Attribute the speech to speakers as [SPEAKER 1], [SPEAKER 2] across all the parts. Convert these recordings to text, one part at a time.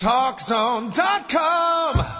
[SPEAKER 1] TalkZone.com.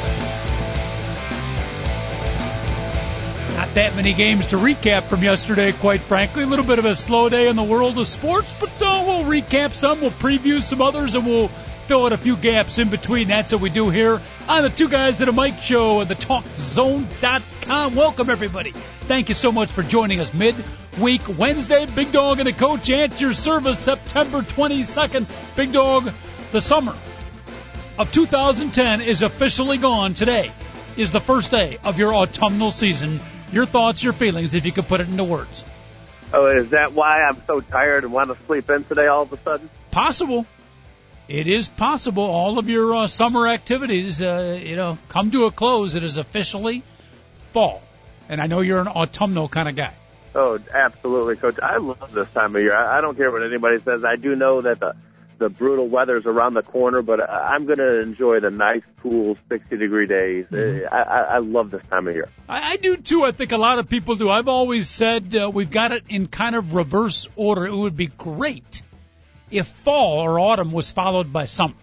[SPEAKER 2] That many games to recap from yesterday, quite frankly. A little bit of a slow day in the world of sports, but uh, we'll recap some, we'll preview some others, and we'll fill in a few gaps in between. That's what we do here on the Two Guys That a Mic show at the TalkZone.com. Welcome, everybody. Thank you so much for joining us mid-week Wednesday. Big Dog and a Coach at your service, September 22nd. Big Dog, the summer of 2010 is officially gone. Today is the first day of your autumnal season. Your thoughts, your feelings, if you could put it into words.
[SPEAKER 3] Oh, is that why I'm so tired and want to sleep in today all of a sudden?
[SPEAKER 2] Possible. It is possible. All of your uh, summer activities, uh, you know, come to a close. It is officially fall, and I know you're an autumnal kind of guy.
[SPEAKER 3] Oh, absolutely, Coach. I love this time of year. I, I don't care what anybody says. I do know that the the brutal weather's around the corner, but I'm going to enjoy the nice, cool, 60 degree days.
[SPEAKER 2] Mm-hmm.
[SPEAKER 3] I, I, I love this time of year.
[SPEAKER 2] I, I do too. I think a lot of people do. I've always said uh, we've got it in kind of reverse order. It would be great if fall or autumn was followed by summer,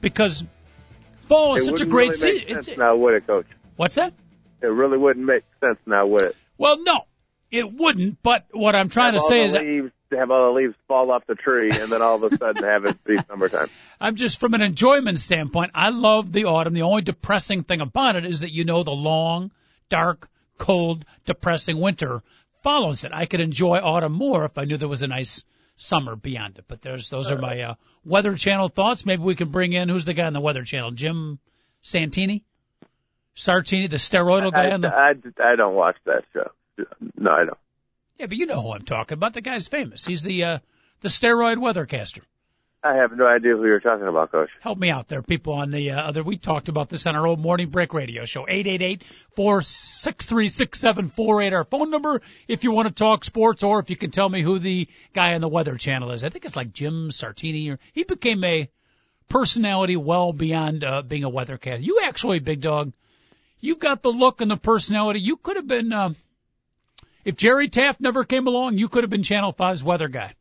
[SPEAKER 2] because fall is
[SPEAKER 3] it
[SPEAKER 2] such a great
[SPEAKER 3] really
[SPEAKER 2] season.
[SPEAKER 3] make sense now, would it, Coach?
[SPEAKER 2] What's that?
[SPEAKER 3] It really wouldn't make sense now, would it?
[SPEAKER 2] Well, no, it wouldn't. But what I'm trying
[SPEAKER 3] have
[SPEAKER 2] to say
[SPEAKER 3] all
[SPEAKER 2] is,
[SPEAKER 3] the leaves, have all the leaves fall off the tree, and then all of a sudden have it be summertime.
[SPEAKER 2] I'm just from an enjoyment standpoint. I love the autumn. The only depressing thing about it is that you know the long, dark, cold, depressing winter follows it. I could enjoy autumn more if I knew there was a nice summer beyond it. But there's those are my uh, Weather Channel thoughts. Maybe we can bring in who's the guy on the Weather Channel? Jim Santini, Sartini, the steroidal guy
[SPEAKER 3] I,
[SPEAKER 2] on the.
[SPEAKER 3] I, I don't watch that show. No, I don't.
[SPEAKER 2] Yeah, but you know who I'm talking about. The guy's famous. He's the uh, the steroid weathercaster.
[SPEAKER 3] I have no idea who you're talking about, Coach.
[SPEAKER 2] Help me out there, people on the uh, other. We talked about this on our old morning break radio show. Eight eight eight four six three six seven four eight. Our phone number if you want to talk sports, or if you can tell me who the guy on the Weather Channel is. I think it's like Jim Sartini, or he became a personality well beyond uh, being a weathercaster. You actually, big dog, you've got the look and the personality. You could have been. Uh, if Jerry Taft never came along, you could have been Channel 5's weather guy.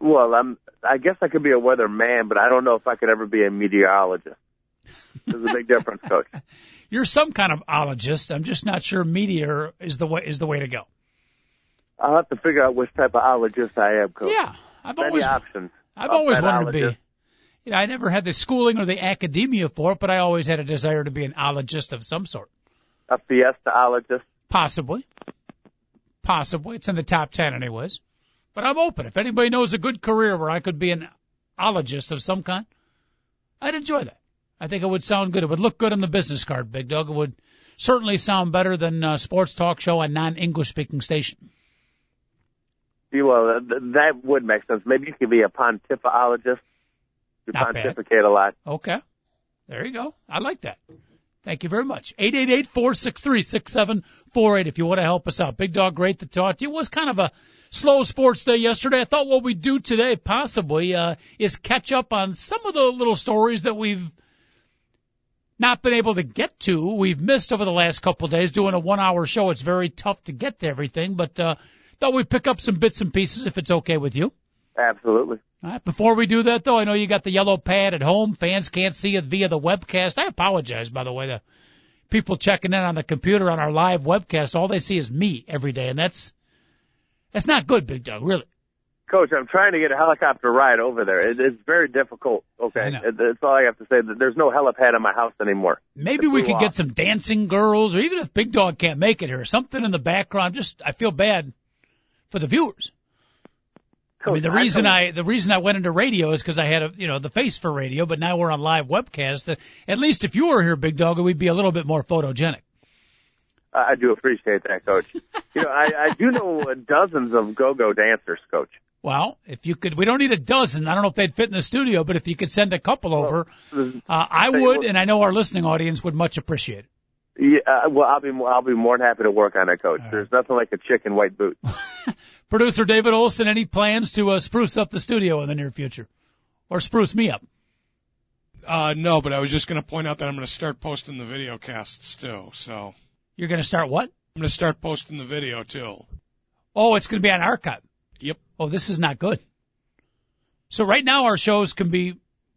[SPEAKER 3] Well, I'm. I guess I could be a weather man, but I don't know if I could ever be a meteorologist. There's a big difference, Coach.
[SPEAKER 2] You're some kind of ologist. I'm just not sure meteor is the way is the way to go.
[SPEAKER 3] I'll have to figure out which type of ologist I am, Coach.
[SPEAKER 2] Yeah, I've
[SPEAKER 3] Many
[SPEAKER 2] always
[SPEAKER 3] options.
[SPEAKER 2] I've always wanted to be. You know, I never had the schooling or the academia for it, but I always had a desire to be an ologist of some sort.
[SPEAKER 3] a fiestaologist.
[SPEAKER 2] Possibly. Possibly. It's in the top ten anyways. But I'm open. If anybody knows a good career where I could be an ologist of some kind, I'd enjoy that. I think it would sound good. It would look good on the business card, Big Dog. It would certainly sound better than a sports talk show on non-English speaking station.
[SPEAKER 3] Well, th- that would make sense. Maybe you could be a pontificologist. You
[SPEAKER 2] Not bad.
[SPEAKER 3] pontificate a lot.
[SPEAKER 2] Okay. There you go. I like that. Thank you very much. 888-463-6748 if you want to help us out. Big Dog, great to talk to you. It was kind of a slow sports day yesterday. I thought what we'd do today possibly uh, is catch up on some of the little stories that we've not been able to get to. We've missed over the last couple of days doing a one hour show. It's very tough to get to everything, but uh, thought we'd pick up some bits and pieces if it's okay with you.
[SPEAKER 3] Absolutely.
[SPEAKER 2] Right. Before we do that, though, I know you got the yellow pad at home. Fans can't see it via the webcast. I apologize, by the way, to people checking in on the computer on our live webcast. All they see is me every day, and that's that's not good, Big Dog. Really.
[SPEAKER 3] Coach, I'm trying to get a helicopter ride over there. It, it's very difficult. Okay,
[SPEAKER 2] I know.
[SPEAKER 3] It- that's all I have to say. There's no helipad in my house anymore.
[SPEAKER 2] Maybe
[SPEAKER 3] It's
[SPEAKER 2] we could get some dancing girls, or even if Big Dog can't make it here, something in the background. Just I feel bad for the viewers. I mean, the
[SPEAKER 3] Coach,
[SPEAKER 2] reason
[SPEAKER 3] don't-
[SPEAKER 2] I the reason I went into radio is because I had a you know the face for radio, but now we're on live webcast. At least if you were here, Big Dog, we'd be a little bit more photogenic.
[SPEAKER 3] I do appreciate that, Coach. you know, I, I do know dozens of go-go dancers, Coach.
[SPEAKER 2] Well, if you could, we don't need a dozen. I don't know if they'd fit in the studio, but if you could send a couple over, uh, I would, and I know our listening audience would much appreciate it.
[SPEAKER 3] Yeah, uh, well, I'll be I'll be more than happy to work on it, Coach. Right. There's nothing like a chick in white boots.
[SPEAKER 2] Producer David Olson, any plans to uh, spruce up the studio in the near future, or spruce me up?
[SPEAKER 1] Uh, no, but I was just going to point out that I'm going to start posting the video casts too. So
[SPEAKER 2] you're going to start what?
[SPEAKER 1] I'm going to start posting the video too.
[SPEAKER 2] Oh, it's going to be on archive.
[SPEAKER 1] Yep.
[SPEAKER 2] Oh, this is not good. So right now our shows can be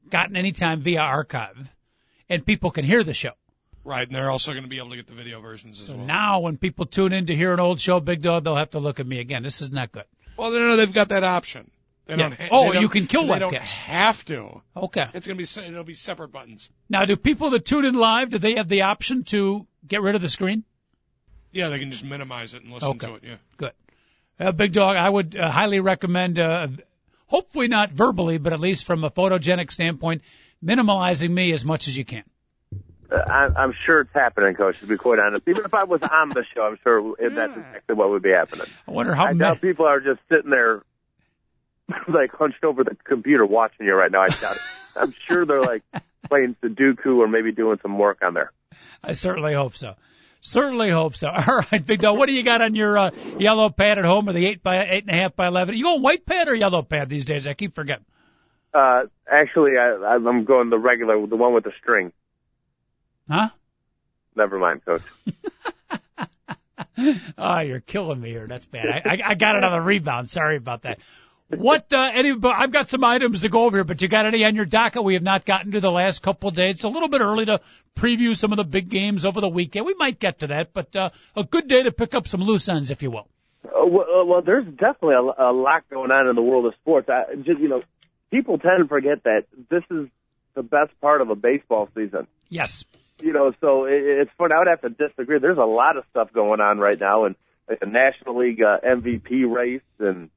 [SPEAKER 2] gotten anytime via archive, and people can hear the show.
[SPEAKER 1] Right, and they're also going to be able to get the video versions
[SPEAKER 2] so
[SPEAKER 1] as well.
[SPEAKER 2] now when people tune in to hear an old show, Big Dog, they'll have to look at me again. This is not good.
[SPEAKER 1] Well, no, no, they've got that option. They
[SPEAKER 2] Yeah.
[SPEAKER 1] don't.
[SPEAKER 2] Oh,
[SPEAKER 1] they don't-
[SPEAKER 2] you can kill
[SPEAKER 1] They
[SPEAKER 2] webcasts.
[SPEAKER 1] don't have to.
[SPEAKER 2] Okay.
[SPEAKER 1] It's going to be it'll be separate buttons.
[SPEAKER 2] Now, do people that tune in live, do they have the option to get rid of the screen?
[SPEAKER 1] Yeah, they can just minimize it and listen
[SPEAKER 2] Okay.
[SPEAKER 1] to it. Yeah.
[SPEAKER 2] Good. Uh, Big Dog, I would uh, highly recommend, uh, hopefully not verbally, but at least from a photogenic standpoint, minimalizing me as much as you can.
[SPEAKER 3] Uh, I, I'm sure it's happening, Coach. To be quite honest, even if I was on the show, I'm sure if that's exactly what would be happening.
[SPEAKER 2] I wonder how
[SPEAKER 3] I
[SPEAKER 2] ma-
[SPEAKER 3] doubt people are just sitting there, like hunched over the computer watching you right now. I doubt it. I'm sure they're like playing Sudoku or maybe doing some work on there.
[SPEAKER 2] I certainly hope so. Certainly hope so. All right, Big Dog, what do you got on your uh, yellow pad at home or the eight by eight and a half by eleven? You going white pad or yellow pad these days? I keep forgetting.
[SPEAKER 3] Uh, actually, I, I'm going the regular, the one with the string.
[SPEAKER 2] Huh?
[SPEAKER 3] Never mind, Coach.
[SPEAKER 2] Oh, you're killing me here. That's bad. I, I, I got it on the rebound. Sorry about that. What, uh, any, but I've got some items to go over here, but you got any on your docket we have not gotten to the last couple of days? It's a little bit early to preview some of the big games over the weekend. We might get to that, but, uh, a good day to pick up some loose ends, if you will.
[SPEAKER 3] Uh, well, uh, well, there's definitely a, a lot going on in the world of sports. I, just, you know, people tend to forget that this is the best part of a baseball season.
[SPEAKER 2] Yes.
[SPEAKER 3] You know, so it, it's fun. I would have to disagree. There's a lot of stuff going on right now, and the National League uh, MVP race, and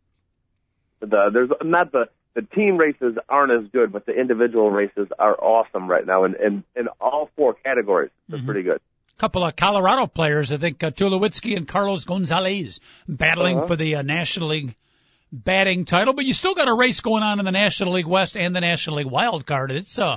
[SPEAKER 3] the there's not the the team races aren't as good, but the individual races are awesome right now, and in, in all four categories, they're
[SPEAKER 2] Mhm.
[SPEAKER 3] pretty good.
[SPEAKER 2] couple of Colorado players, I think uh, Tulowitzki and Carlos Gonzalez, battling
[SPEAKER 3] Uh-huh.
[SPEAKER 2] for the uh, National League batting title. But you still got a race going on in the National League West and the National League Wild Card. It's uh,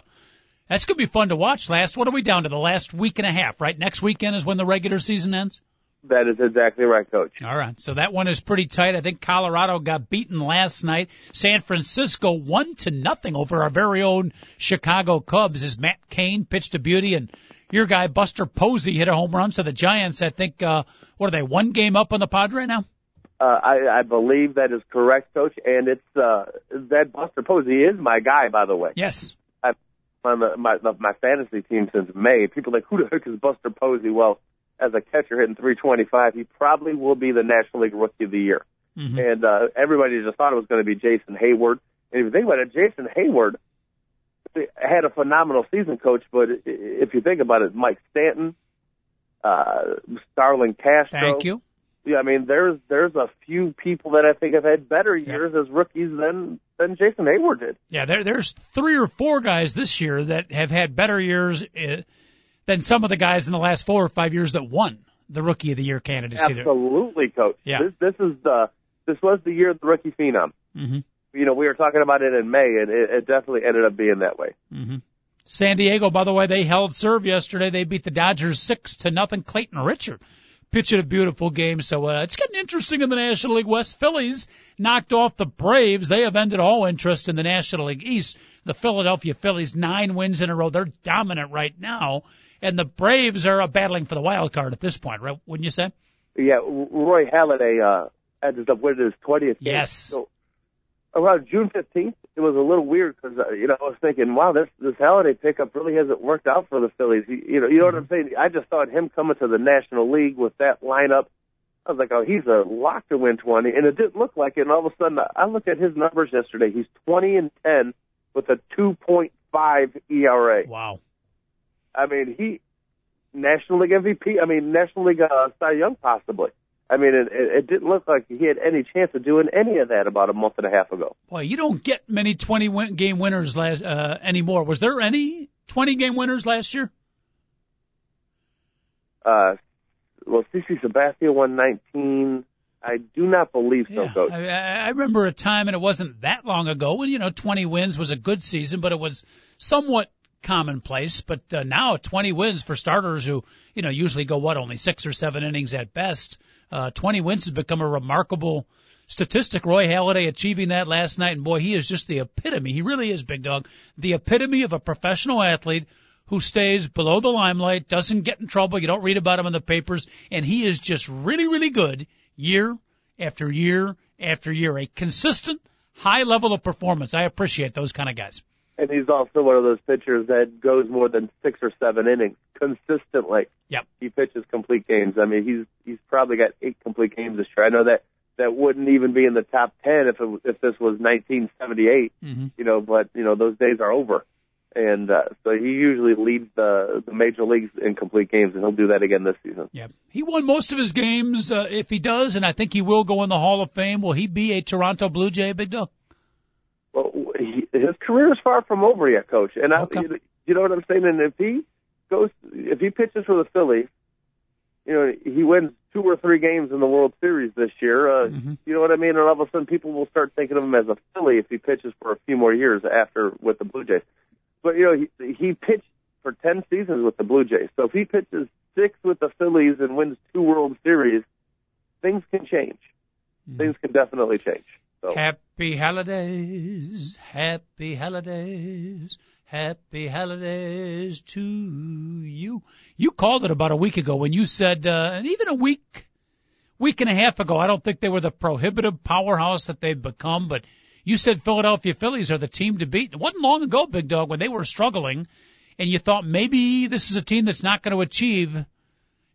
[SPEAKER 2] that's gonna be fun to watch. Last, what are we down to? The last week and a half, right? Next weekend is when the regular season ends.
[SPEAKER 3] That is exactly right, Coach.
[SPEAKER 2] All right, so that one is pretty tight. I think Colorado got beaten last night. San Francisco one to nothing over our very own Chicago Cubs as Matt Cain pitched a beauty and your guy Buster Posey hit a home run. So the Giants, I think, uh, what are they? One game up on the Padre now.
[SPEAKER 3] Uh, I, I believe that is correct, Coach, and it's uh, that Buster Posey is my guy, by the way.
[SPEAKER 2] Yes.
[SPEAKER 3] On the, my the, my fantasy team since May. People are like, who the heck is Buster Posey? Well, as a catcher hitting 325, he probably will be the National League Rookie of the Year.
[SPEAKER 2] hmm
[SPEAKER 3] And uh, everybody just thought it was going to be Jason Heyward. And if you think about it, Jason Heyward had a phenomenal season, Coach. But i- if you think about it, Mike Stanton, uh, Starlin Castro.
[SPEAKER 2] Thank you.
[SPEAKER 3] Yeah, I mean, there's there's a few people that I think have had better years as rookies than than Jason Heyward did.
[SPEAKER 2] Yeah, there, there's three or four guys this year that have had better years uh, than some of the guys in the last four or five years that won the Rookie of the Year candidacy.
[SPEAKER 3] Absolutely, coach.
[SPEAKER 2] Yeah.
[SPEAKER 3] This this is the this was the year of the rookie phenom.
[SPEAKER 2] Mm-hmm.
[SPEAKER 3] You know, we were talking about it in May, and it, it definitely ended up being that way.
[SPEAKER 2] Mm-hmm. San Diego, by the way, they held serve yesterday. They beat the Dodgers six to nothing. Clayton Richard pitching a beautiful game. So uh, it's getting interesting in the National League West. Phillies knocked off the Braves. They have ended all interest in the National League East. The Philadelphia Phillies nine wins in a row. They're dominant right now, and the Braves are uh, battling for the wild card at this point, right? Wouldn't you say?
[SPEAKER 3] Yeah, Roy Halladay uh, ended up winning his twentieth game.
[SPEAKER 2] Yes.
[SPEAKER 3] So around June fifteenth, it was a little weird because uh, you know I was thinking, wow, this this Halladay pickup really hasn't worked out for the Phillies. He, you know, you know what I'm saying? I just thought him coming to the National League with that lineup. I was like, oh, he's a lock to win 20, and it didn't look like it. And all of a sudden, I looked at his numbers yesterday. He's 20 and 10 with a 2.5 ERA.
[SPEAKER 2] Wow.
[SPEAKER 3] I mean, he National League MVP. I mean, National League uh, Cy Young possibly. I mean, it, it, it didn't look like he had any chance of doing any of that about a month and a half ago.
[SPEAKER 2] Boy, you don't get many 20 win- game winners last uh, anymore. Was there any 20 game winners last year?
[SPEAKER 3] Uh, well, CC Sabathia won 19. I do not believe so,
[SPEAKER 2] Yeah,
[SPEAKER 3] Coach.
[SPEAKER 2] I, I remember a time, and it wasn't that long ago, when you know 20 wins was a good season, but it was somewhat commonplace. But uh, now 20 wins for starters who you know usually go what only six or seven innings at best. Uh, 20 wins has become a remarkable statistic. Roy Halladay achieving that last night, and boy, he is just the epitome. He really is, big dog, the epitome of a professional athlete who stays below the limelight, doesn't get in trouble. You don't read about him in the papers, and he is just really, really good year after year after year. A consistent, high level of performance. I appreciate those kind of guys.
[SPEAKER 3] And he's also one of those pitchers that goes more than six or seven innings consistently.
[SPEAKER 2] Yep.
[SPEAKER 3] He pitches complete games. I mean, he's he's probably got eight complete games this year. I know that that wouldn't even be in the top ten if it, if this was 1978.
[SPEAKER 2] Mm-hmm.
[SPEAKER 3] You know, but you know those days are over. And uh, so he usually leads the the major leagues in complete games, and he'll do that again this season.
[SPEAKER 2] Yep. He won most of his games. Uh, if he does, and I think he will go in the Hall of Fame, will he be a Toronto Blue Jay, Big Dog?
[SPEAKER 3] Well, his career is far from over yet, Coach. And I,
[SPEAKER 2] Okay.
[SPEAKER 3] you, you know what I'm saying? And if he goes, if he pitches for the Phillies, you know, he wins two or three games in the World Series this year. Uh,
[SPEAKER 2] Mhm.
[SPEAKER 3] You know what I mean? And all of a sudden, people will start thinking of him as a Philly if he pitches for a few more years after with the Blue Jays. But you know, he, he pitched for ten seasons with the Blue Jays. So if he pitches six with the Phillies and wins two World Series, things can change. Things can definitely change. So.
[SPEAKER 2] Happy holidays, happy holidays, happy holidays to you. You called it about a week ago when you said, uh, and even a week, week and a half ago, I don't think they were the prohibitive powerhouse that they've become, but you said Philadelphia Phillies are the team to beat. It wasn't long ago, Big Dog, when they were struggling, and you thought maybe this is a team that's not going to achieve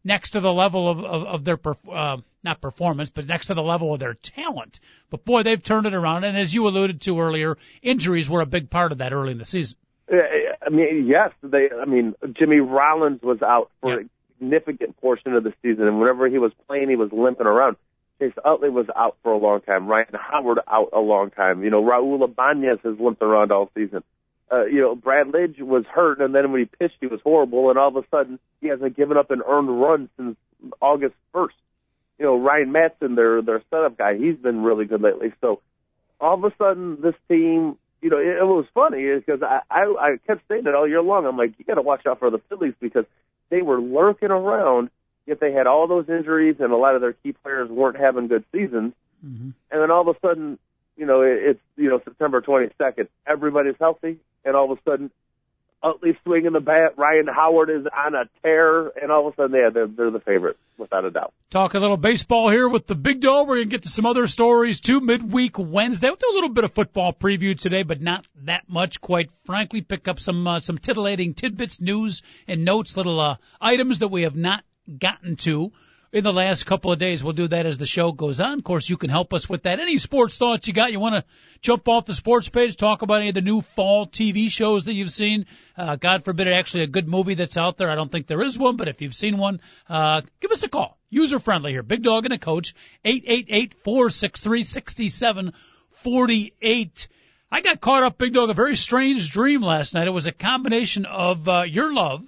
[SPEAKER 2] next to the level of, of, of their uh, not performance, but next to the level of their talent. But boy, they've turned it around. And as you alluded to earlier, injuries were a big part of that early in the season.
[SPEAKER 3] I mean, yes, they. I mean, Jimmy Rollins was out for
[SPEAKER 2] Yeah.
[SPEAKER 3] a significant portion of the season, and whenever he was playing, he was limping around. Chase Utley was out for a long time. Ryan Howard out a long time. You know, Raul Ibanez has limped around all season. Uh, you know, Brad Lidge was hurt, and then when he pitched, he was horrible, and all of a sudden, he hasn't given up an earned run since August 1st. You know, Ryan Madson, their their setup guy, he's been really good lately. So, all of a sudden, this team, you know, it, it was funny because I, I I kept saying it all year long. I'm like, you got to watch out for the Phillies because they were lurking around. Yet they had all those injuries, and a lot of their key players weren't having good seasons.
[SPEAKER 2] Mm-hmm.
[SPEAKER 3] And then all of a sudden, you know, it, it's you know September 22nd, everybody's healthy, and all of a sudden, Utley swinging the bat, Ryan Howard is on a tear, and all of a sudden, yeah, they're they're the favorite without a doubt.
[SPEAKER 2] Talk a little baseball here with the Big Dog. We're going to get to some other stories too. Midweek Wednesday. We'll do a little bit of football preview today, but not that much, quite frankly. Pick up some, uh, some titillating tidbits, news and notes, little, uh, items that we have not gotten to in the last couple of days. We'll do that as the show goes on. Of course, you can help us with that. Any sports thoughts you got? You want to jump off the sports page, talk about any of the new fall TV shows that you've seen? Uh, God forbid actually a good movie that's out there. I don't think there is one, but if you've seen one, uh, give us a call. User friendly here. Big Dog and a Coach. 888-463-6748. I got caught up, Big Dog, a very strange dream last night. It was a combination of, uh, your love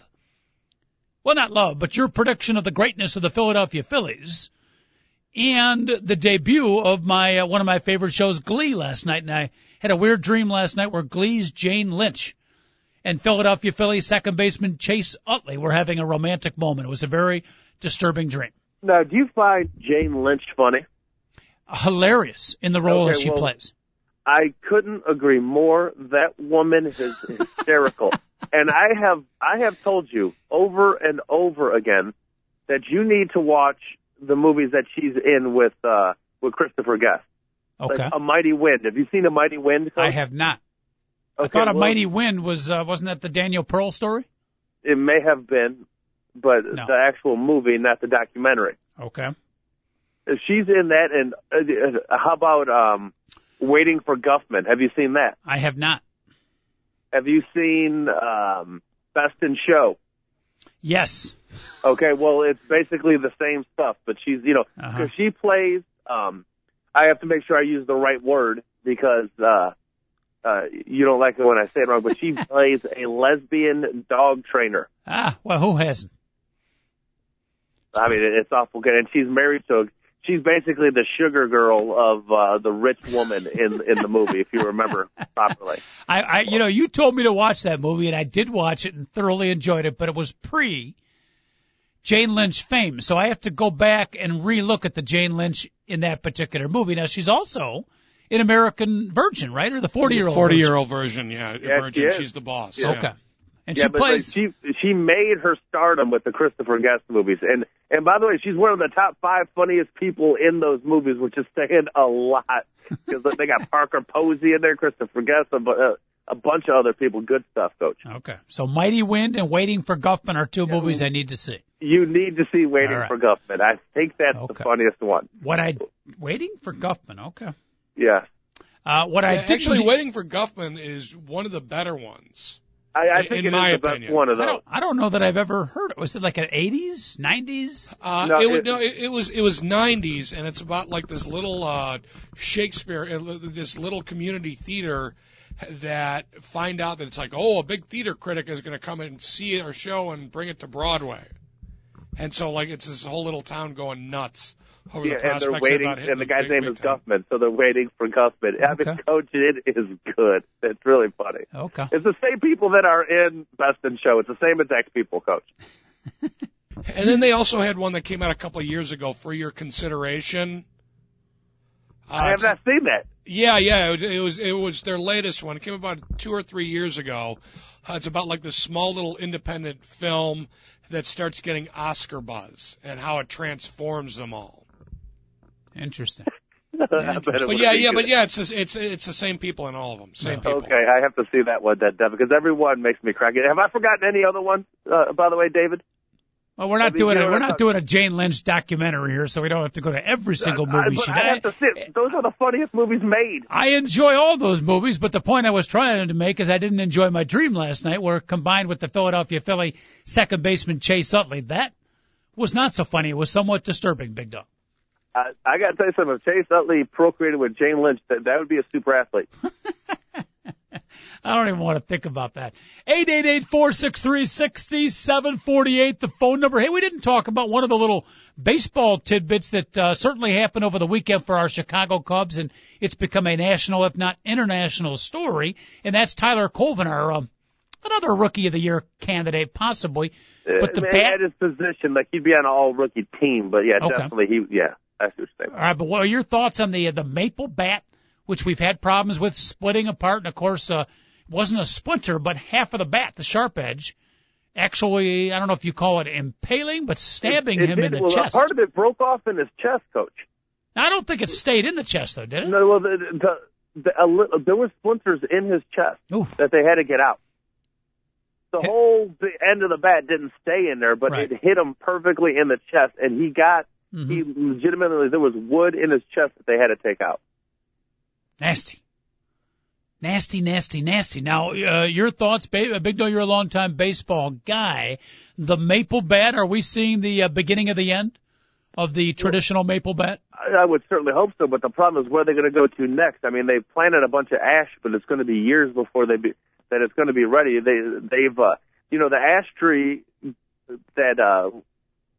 [SPEAKER 2] well, not love, but your prediction of the greatness of the Philadelphia Phillies and the debut of my uh, one of my favorite shows, Glee, last night. And I had a weird dream last night where Glee's Jane Lynch and Philadelphia Phillies second baseman Chase Utley were having a romantic moment. It was a very disturbing dream.
[SPEAKER 3] Now, do you find Jane Lynch funny?
[SPEAKER 2] Hilarious in the role
[SPEAKER 3] Okay,
[SPEAKER 2] that she
[SPEAKER 3] well-
[SPEAKER 2] plays.
[SPEAKER 3] I couldn't agree more. That woman is hysterical. and I have I have told you over and over again that you need to watch the movies that she's in with uh with Christopher Guest.
[SPEAKER 2] Okay.
[SPEAKER 3] Like A Mighty Wind. Have you seen A Mighty Wind?
[SPEAKER 2] I have not. I
[SPEAKER 3] Okay,
[SPEAKER 2] thought a
[SPEAKER 3] well,
[SPEAKER 2] mighty wind was uh, wasn't that the Daniel Pearl story?
[SPEAKER 3] It may have been, but
[SPEAKER 2] No.
[SPEAKER 3] the actual movie, not the documentary.
[SPEAKER 2] Okay.
[SPEAKER 3] She's in that, and uh, uh, how about um Waiting for Guffman? Have you seen that?
[SPEAKER 2] I have not.
[SPEAKER 3] Have you seen um Best in Show?
[SPEAKER 2] Yes.
[SPEAKER 3] Okay, well, it's basically the same stuff, but she's, you know,
[SPEAKER 2] Uh-huh.
[SPEAKER 3] she plays. Um, I have to make sure I use the right word because uh, uh, you don't like it when I say it wrong. But she plays a lesbian dog trainer.
[SPEAKER 2] Ah, well, who hasn't?
[SPEAKER 3] I mean, it's awful good. And she's married to. She's basically the sugar girl of uh, the rich woman in in the movie, if you remember properly.
[SPEAKER 2] I, I, you know, you told me to watch that movie, and I did watch it and thoroughly enjoyed it, but it was pre Jane Lynch fame, so I have to go back and relook at the Jane Lynch in that particular movie. Now she's also an American Virgin, right, or the forty year old?
[SPEAKER 1] Forty year old version, yeah,
[SPEAKER 3] Yeah,
[SPEAKER 1] virgin.
[SPEAKER 3] she.
[SPEAKER 1] She's the boss.
[SPEAKER 3] Yeah.
[SPEAKER 1] yeah.
[SPEAKER 2] Okay, and
[SPEAKER 3] yeah,
[SPEAKER 2] she
[SPEAKER 3] but
[SPEAKER 2] plays.
[SPEAKER 3] like, she she made her stardom with the Christopher Guest movies, and and by the way, she's one of the top five funniest people in those movies, which is saying a lot because they got Parker Posey in there, Christopher Guest, a, bu- uh, a bunch of other people. Good stuff, Coach.
[SPEAKER 2] okay, so Mighty Wind and Waiting for Guffman are two movies I need to see.
[SPEAKER 3] You need to see Waiting
[SPEAKER 2] All right.
[SPEAKER 3] for Guffman. I think that's
[SPEAKER 2] Okay.
[SPEAKER 3] the funniest one.
[SPEAKER 2] What I Waiting for Guffman? Okay.
[SPEAKER 3] Yeah.
[SPEAKER 2] Uh, what I
[SPEAKER 1] Yeah,
[SPEAKER 2] didn't-
[SPEAKER 1] actually, Waiting for Guffman is one of the better ones.
[SPEAKER 3] I, I
[SPEAKER 1] In-
[SPEAKER 3] think
[SPEAKER 1] in
[SPEAKER 3] it is
[SPEAKER 1] my
[SPEAKER 3] the
[SPEAKER 1] opinion.
[SPEAKER 3] best one of
[SPEAKER 2] I don't, I don't know that I've ever heard it. Was it like an 80s, 90s?
[SPEAKER 1] Uh,
[SPEAKER 3] No,
[SPEAKER 1] it, was,
[SPEAKER 3] it-
[SPEAKER 1] no, it, it was it was 90s, and it's about like this little uh, Shakespeare, uh, this little community theater that find out that it's like, oh, a big theater critic is going to come and see our show and bring it to Broadway, and so like it's this whole little town going nuts over
[SPEAKER 3] Yeah,
[SPEAKER 1] the
[SPEAKER 3] and they're waiting, and the guy's
[SPEAKER 1] big,
[SPEAKER 3] name
[SPEAKER 1] big
[SPEAKER 3] is
[SPEAKER 1] town.
[SPEAKER 3] Guffman, so they're waiting for Guffman. I mean,
[SPEAKER 2] Okay.
[SPEAKER 3] Coach, it is good. It's really funny.
[SPEAKER 2] Okay.
[SPEAKER 3] It's the same people that are in Best in Show. It's the same exact people, Coach.
[SPEAKER 1] And then they also had one that came out a couple of years ago for your consideration. Uh,
[SPEAKER 3] I have not seen that.
[SPEAKER 1] Yeah, yeah, it was, it was it was their latest one. It came about two or three years ago. Uh, it's about like this small little independent film that starts getting Oscar buzz and how it transforms them all.
[SPEAKER 2] Interesting.
[SPEAKER 3] I it
[SPEAKER 1] But yeah, yeah,
[SPEAKER 3] good.
[SPEAKER 1] but yeah, it's it's it's the same people in all of them. Same people.
[SPEAKER 3] Okay, I have to see that one, then, Devin, because every one makes me crack. Have I forgotten any other one, uh, by the way, David?
[SPEAKER 2] Well, we're not
[SPEAKER 3] I mean,
[SPEAKER 2] doing a we're not doing a Jane Lynch documentary here, so we don't have to go to every single movie
[SPEAKER 3] but
[SPEAKER 2] she
[SPEAKER 3] I have to. Those are the funniest movies made.
[SPEAKER 2] I enjoy all those movies, but the point I was trying to make is I didn't enjoy my dream last night, where combined with the Philadelphia Philly second baseman Chase Utley, that was not so funny. It was somewhat disturbing, Big Dog.
[SPEAKER 3] I, I got to tell you something. If Chase Utley procreated with Jane Lynch, that, that would be a super athlete.
[SPEAKER 2] I don't even want to think about that. Eight eight eight four six three sixty seven forty eight. The phone number. Hey, we didn't talk about one of the little baseball tidbits that uh, certainly happened over the weekend for our Chicago Cubs, and it's become a national, if not international, story. And that's Tyler Colvin, our um, another Rookie of the Year candidate, possibly. But the
[SPEAKER 3] Uh,
[SPEAKER 2] bat.
[SPEAKER 3] at his position, like he'd be on an all rookie team, but yeah,
[SPEAKER 2] Okay.
[SPEAKER 3] definitely he. Yeah, that's what you're.
[SPEAKER 2] All right, but what are your thoughts on the the maple bat, which we've had problems with splitting apart, and of course, uh, wasn't a splinter, but half of the bat, the sharp edge, actually, I don't know if you call it impaling, but stabbing
[SPEAKER 3] It
[SPEAKER 2] him
[SPEAKER 3] did-
[SPEAKER 2] in the
[SPEAKER 3] well,
[SPEAKER 2] chest.
[SPEAKER 3] Part of it broke off in his chest, coach.
[SPEAKER 2] I don't think it stayed in the chest though, did it?
[SPEAKER 3] No, well, the, the, the, a little, there was splinters in his chest
[SPEAKER 2] Oof.
[SPEAKER 3] that they had to get out. The
[SPEAKER 2] Hit-
[SPEAKER 3] whole the end of the bat didn't stay in there, but
[SPEAKER 2] Right.
[SPEAKER 3] it hit him perfectly in the chest, and he got
[SPEAKER 2] Mhm.
[SPEAKER 3] he legitimately there was wood in his chest that they had to take out.
[SPEAKER 2] Nasty. Nasty, nasty, nasty. Now, uh, your thoughts, ba- Big Dog, you're a longtime baseball guy. The maple bat, are we seeing the uh, beginning of the end of the traditional maple bat?
[SPEAKER 3] I, I would certainly hope so, but the problem is where they're going to go to next. I mean, they've planted a bunch of ash, but it's going to be years before they be that it's going to be ready. They they've uh, you know the ash tree that uh,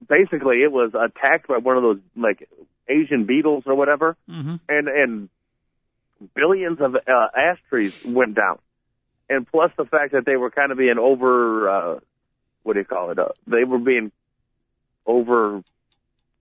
[SPEAKER 3] basically it was attacked by one of those like Asian beetles or whatever,
[SPEAKER 2] Mm-hmm.
[SPEAKER 3] and and billions of uh, ash trees went down, and plus the fact that they were kind of being over uh, what do you call it? Uh, they were being over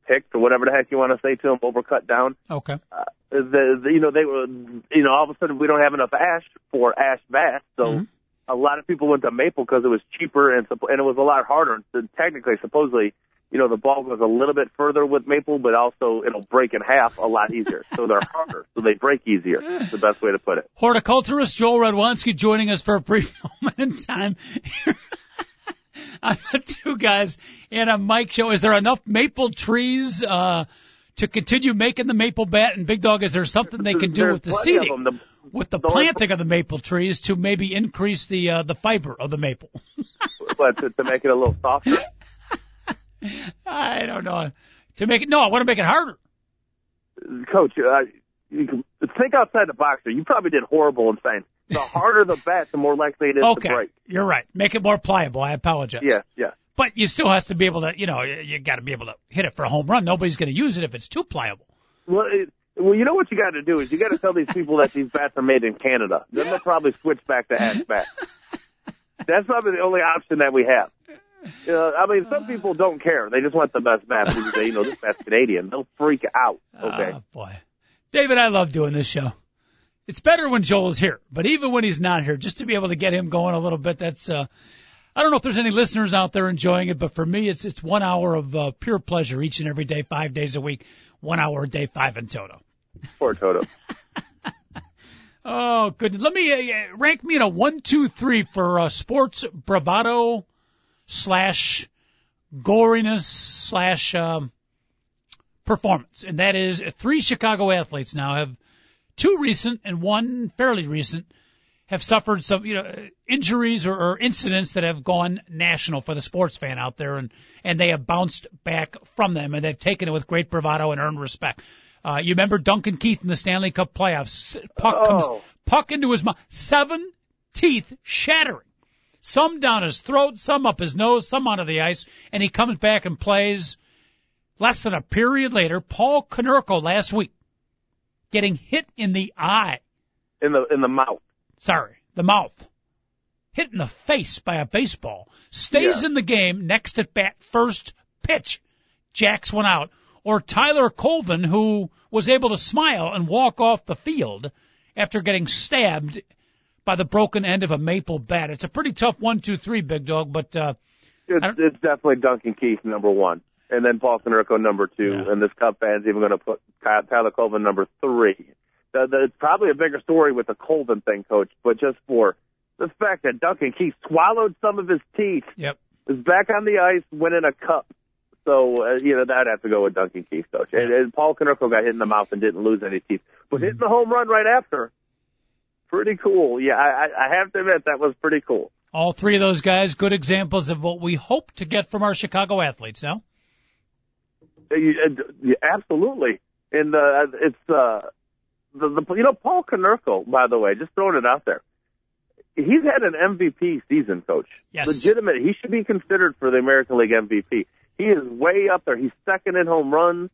[SPEAKER 3] picked or whatever the heck you want to say to them, over cut down.
[SPEAKER 2] Okay.
[SPEAKER 3] Uh, the, the you know they were you know all of a sudden we don't have enough ash for ash bats, so
[SPEAKER 2] Mhm.
[SPEAKER 3] a lot of people went to maple because it was cheaper and and it was a lot harder. So technically, supposedly, you know the ball goes a little bit further with maple, but also it'll break in half a lot easier. so they're harder, so they break easier. That's the best way to put it.
[SPEAKER 2] Horticulturist Joel Radwanski joining us for a brief moment in time. I'm the two guys in a mic show. Is there enough maple trees uh, to continue making the maple bat? And Big Dog, is there something they can do
[SPEAKER 3] There's
[SPEAKER 2] with the seeding.
[SPEAKER 3] The-
[SPEAKER 2] with the
[SPEAKER 3] the only-
[SPEAKER 2] planting of the maple trees to maybe increase the uh, the fiber of the maple?
[SPEAKER 3] but to, to make it a little softer.
[SPEAKER 2] I don't know. To make it no, I want to make it harder.
[SPEAKER 3] Coach, uh, you can think outside the box. There, you probably did horrible in saying the harder the bat, the more likely it is
[SPEAKER 2] Okay,
[SPEAKER 3] to break.
[SPEAKER 2] you're right. Make it more pliable. I apologize.
[SPEAKER 3] Yeah, yeah.
[SPEAKER 2] but you still has to be able to, you know, you got to be able to hit it for a home run. Nobody's going to use it if it's too pliable.
[SPEAKER 3] Well, it, well, you know what you got to do is you got to tell these people that these bats are made in Canada. Then they'll probably switch back to hatch bats. That's probably the only option that we have. You know, I mean, some people don't care. They just want the best bat. They you know, this bat's Canadian. They'll freak out. Okay.
[SPEAKER 2] Oh, boy. David, I love doing this show. It's better when Joel's here, but even when he's not here, just to be able to get him going a little bit, that's, uh, I don't know if there's any listeners out there enjoying it, but for me, it's, it's one hour of, uh, pure pleasure each and every day, five days a week, one hour a day, five in Toto.
[SPEAKER 3] Poor Toto.
[SPEAKER 2] Oh, good. Let me uh, rank me in a one, two, three for uh, sports bravado slash goriness slash um, performance, and that is three Chicago athletes now have two recent and one fairly recent have suffered some you know injuries or, or incidents that have gone national for the sports fan out there, and and they have bounced back from them, and they've taken it with great bravado and earned respect. Uh, you remember Duncan Keith in the Stanley Cup playoffs? Puck
[SPEAKER 3] Oh.
[SPEAKER 2] comes, puck into his mouth, seven teeth shattering. Some down his throat, some up his nose, some onto the ice, and he comes back and plays less than a period later. Paul Konerko last week getting hit in the eye.
[SPEAKER 3] In the in the mouth.
[SPEAKER 2] Sorry, the mouth. Hit in the face by a baseball. Stays
[SPEAKER 3] Yeah.
[SPEAKER 2] in the game next at bat first pitch. Jacks one out. Or Tyler Colvin, who was able to smile and walk off the field after getting stabbed by the broken end of a maple bat. It's a pretty tough one, two, three, big dog, but, uh,
[SPEAKER 3] It's, it's definitely Duncan Keith number one, and then Paul Konerko number two,
[SPEAKER 2] Yeah.
[SPEAKER 3] and this Cub fan's even going to put Tyler Colvin number three. The, the, it's probably a bigger story with the Colvin thing, Coach, but just for the fact that Duncan Keith swallowed some of his teeth,
[SPEAKER 2] yep.
[SPEAKER 3] is back on the ice, winning a cup. So uh, you know that'd have to go with Duncan Keith, Coach. And, and Paul Konerko got hit in the mouth and didn't lose any teeth, but hitting the home run right after, pretty cool. Yeah, I, I have to admit that was pretty cool.
[SPEAKER 2] All three of those guys, good examples of what we hope to get from our Chicago athletes now.
[SPEAKER 3] Uh, uh, yeah, absolutely. And uh, it's uh, the, the you know Paul Konerko, by the way, just throwing it out there. He's had an MVP season, Coach.
[SPEAKER 2] Yes.
[SPEAKER 3] Legitimate. He should be considered for the American League MVP. He is way up there. He's second in home runs.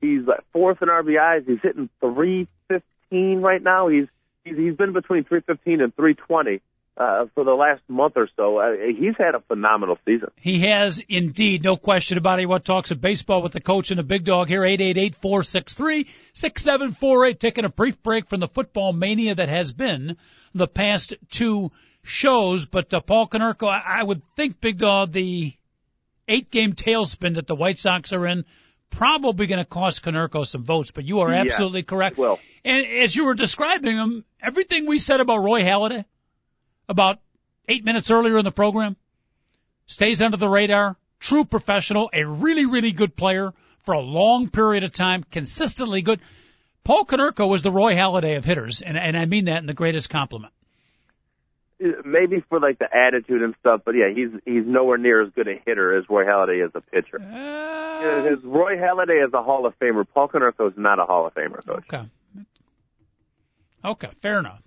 [SPEAKER 3] He's like fourth in RBIs. He's hitting 315 right now. He's he's, he's been between 315 and 320 uh, for the last month or so. Uh, he's had a phenomenal season.
[SPEAKER 2] He has indeed, no question about it. What talks of baseball with the coach and the big dog here, 888-463-6748. Taking a brief break from the football mania that has been the past two shows. But uh, Paul Konerko, I, I would think, big dog, the eight-game tailspin that the White Sox are in, probably going to cost Konerko some votes. But you are
[SPEAKER 3] Yeah,
[SPEAKER 2] absolutely correct.
[SPEAKER 3] will.
[SPEAKER 2] And as you were describing him, everything we said about Roy Halladay about eight minutes earlier in the program stays under the radar, true professional, a really, really good player for a long period of time, consistently good. Paul Konerko was the Roy Halladay of hitters, and, and I mean that in the greatest compliment.
[SPEAKER 3] Maybe for like the attitude and stuff, but yeah, he's he's nowhere near as good a hitter as Roy Halladay is a pitcher.
[SPEAKER 2] Uh,
[SPEAKER 3] His Roy Halladay is a Hall of Famer. Paul Konerko is not a Hall of Famer, coach.
[SPEAKER 2] okay. Okay, fair enough.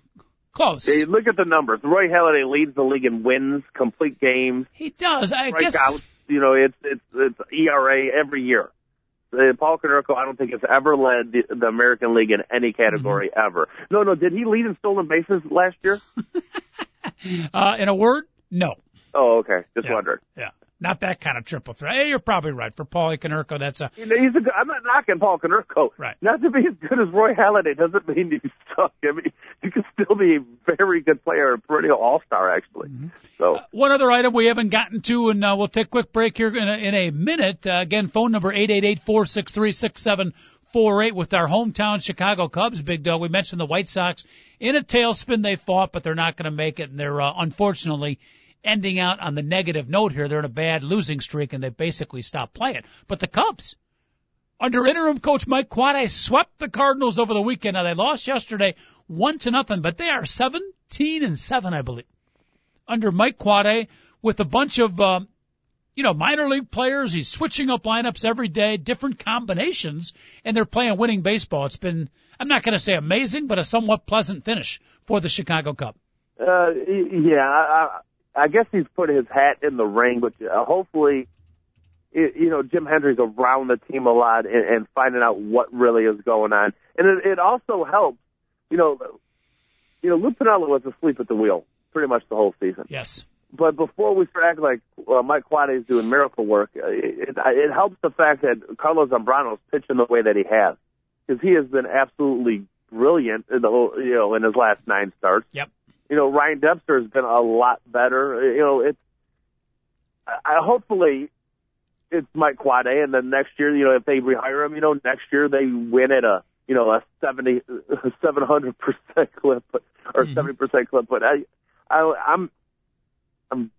[SPEAKER 2] Close.
[SPEAKER 3] Hey, look at the numbers. Roy Halladay leads the league in wins, complete games,
[SPEAKER 2] He does. I guess.
[SPEAKER 3] strikeouts. You know, it's it's it's ERA every year. Uh, Paul Konerko, I don't think has ever led the, the American League in any category
[SPEAKER 2] Mm-hmm.
[SPEAKER 3] ever. No, no, did he lead in stolen bases last year?
[SPEAKER 2] Uh, in a word, no.
[SPEAKER 3] Oh, okay, just
[SPEAKER 2] Yeah.
[SPEAKER 3] wondering.
[SPEAKER 2] Yeah. Not that kind of triple threat. Hey, you're probably right. For Paulie Konerko, that's a
[SPEAKER 3] You know, he's a good, I'm not knocking Paul Konerko.
[SPEAKER 2] Right.
[SPEAKER 3] Not to be as good as Roy Halladay doesn't mean you suck. I mean, you can still be a very good player, a perennial all-star, actually.
[SPEAKER 2] Mm-hmm.
[SPEAKER 3] So,
[SPEAKER 2] One other item we haven't gotten to, and uh, we'll take a quick break here in a, in a minute. Uh, again, phone number eight eight eight four six three six seven four eight with our hometown Chicago Cubs. Big dog. We mentioned the White Sox in a tailspin. They fought, but they're not going to make it, and they're uh, unfortunately ending out on the negative note here. They're in a bad losing streak, and they basically stopped playing. But the Cubs, under interim coach Mike Quade, swept the Cardinals over the weekend. Now they lost yesterday, one to nothing, but they are seventeen and seven, I believe under Mike Quade with a bunch of, um, you know, minor league players. He's switching up lineups every day, different combinations, and they're playing winning baseball. It's been, I'm not going to say amazing, but a somewhat pleasant finish for the Chicago Cub.
[SPEAKER 3] uh, yeah, I, I, guess he's put his hat in the ring, but uh, hopefully, it, you know, Jim Hendry's around the team a lot and, and finding out what really is going on. And it, it also helps, you know, you know, Lou Piniella was asleep at the wheel pretty much the whole season.
[SPEAKER 2] Yes.
[SPEAKER 3] But before we start acting like uh, Mike Quade is doing miracle work, uh, it, it, it helps the fact that Carlos Zambrano is pitching the way that he has, because he has been absolutely brilliant in the whole, you know in his last nine starts.
[SPEAKER 2] Yep.
[SPEAKER 3] You know Ryan Dempster has been a lot better. You know it's I, hopefully it's Mike Quade, and then next year, you know, if they rehire him, you know, next year they win at a you know a seventy seven hundred percent clip or
[SPEAKER 2] Mhm.
[SPEAKER 3] 70 percent clip. But I, I I'm I'm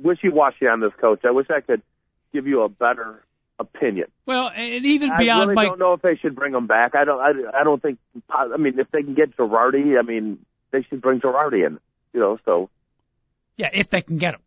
[SPEAKER 3] wishy washy on this coach. I wish I could give you a better opinion.
[SPEAKER 2] Well, and even
[SPEAKER 3] I
[SPEAKER 2] beyond
[SPEAKER 3] really
[SPEAKER 2] Mike,
[SPEAKER 3] don't know if they should bring him back. I don't. I, I don't think. I mean, if they can get Girardi, I mean, they should bring Girardi in. You know, so
[SPEAKER 2] yeah, if they can get him.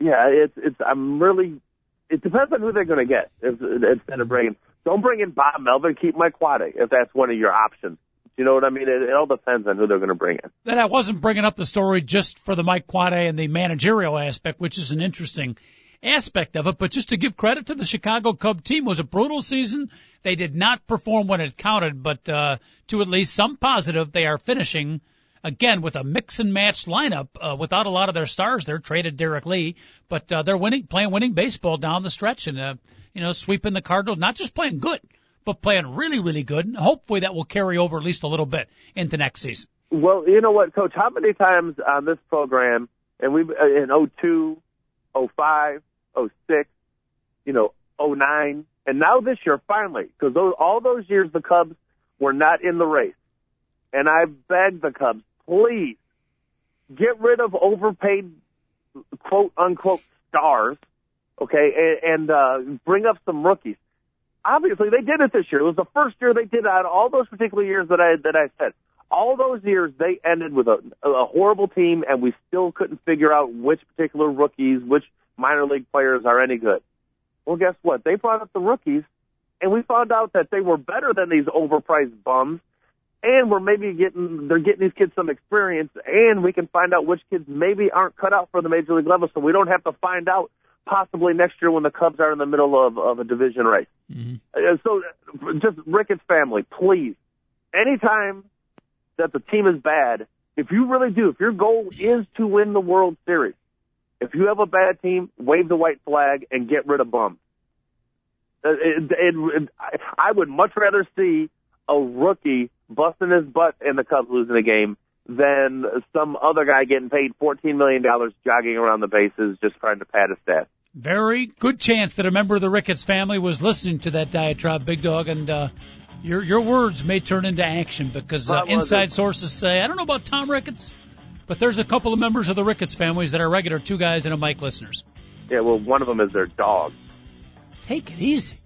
[SPEAKER 3] yeah, it's it's. I'm really. It depends on who they're going to get. If, instead of bringing, don't bring in Bob Melvin. Keep Mike Quade if that's one of your options. You know what I mean? It, it all depends on who they're going to bring in.
[SPEAKER 2] that I wasn't bringing up the story just for the Mike Quade and the managerial aspect, which is an interesting aspect of it, but just to give credit to the Chicago Cub team was a brutal season. They did not perform when it counted, but uh, to at least some positive, they are finishing again with a mix and match lineup uh, without a lot of their stars. They're traded Derrek Lee, but uh, they're winning, playing winning baseball down the stretch, and uh, you know sweeping the Cardinals, not just playing good, but playing really really good. And hopefully that will carry over at least a little bit into next season.
[SPEAKER 3] Well, you know what, Coach? How many times on this program, and we've in '02, '05, '06, you know, '09, and now this year finally, because those all those years the Cubs were not in the race, and I begged the Cubs, please get rid of overpaid, quote unquote stars, okay, and, and uh, bring up some rookies. Obviously, they did it this year. It was the first year they did it out of all those particular years that I that I said all those years they ended with a, a horrible team and we still couldn't figure out which particular rookies, which minor league players are any good. Well, guess what? They brought up the rookies and we found out that they were better than these overpriced bums and we're maybe getting, they're getting these kids some experience and we can find out which kids maybe aren't cut out for the major league level so we don't have to find out possibly next year when the Cubs are in the middle of, of a division race.
[SPEAKER 2] Mm-hmm.
[SPEAKER 3] So just Ricketts family, please, anytime that the team is bad, if you really do, if your goal is to win the World Series, if you have a bad team, wave the white flag and get rid of bums. It, it, it, I- would much rather see a rookie busting his butt and the Cubs losing a game than some other guy getting paid $14 million jogging around the bases just trying to pad a stat.
[SPEAKER 2] Very good chance that a member of the Ricketts family was listening to that diatribe, Big Dog, and uh, your your words may turn into action because uh, inside sources say I don't know about Tom Ricketts, but there's a couple of members of the Ricketts families that are regular two guys and a mic listeners.
[SPEAKER 3] Yeah, well, one of them is their dog.
[SPEAKER 2] Take it easy.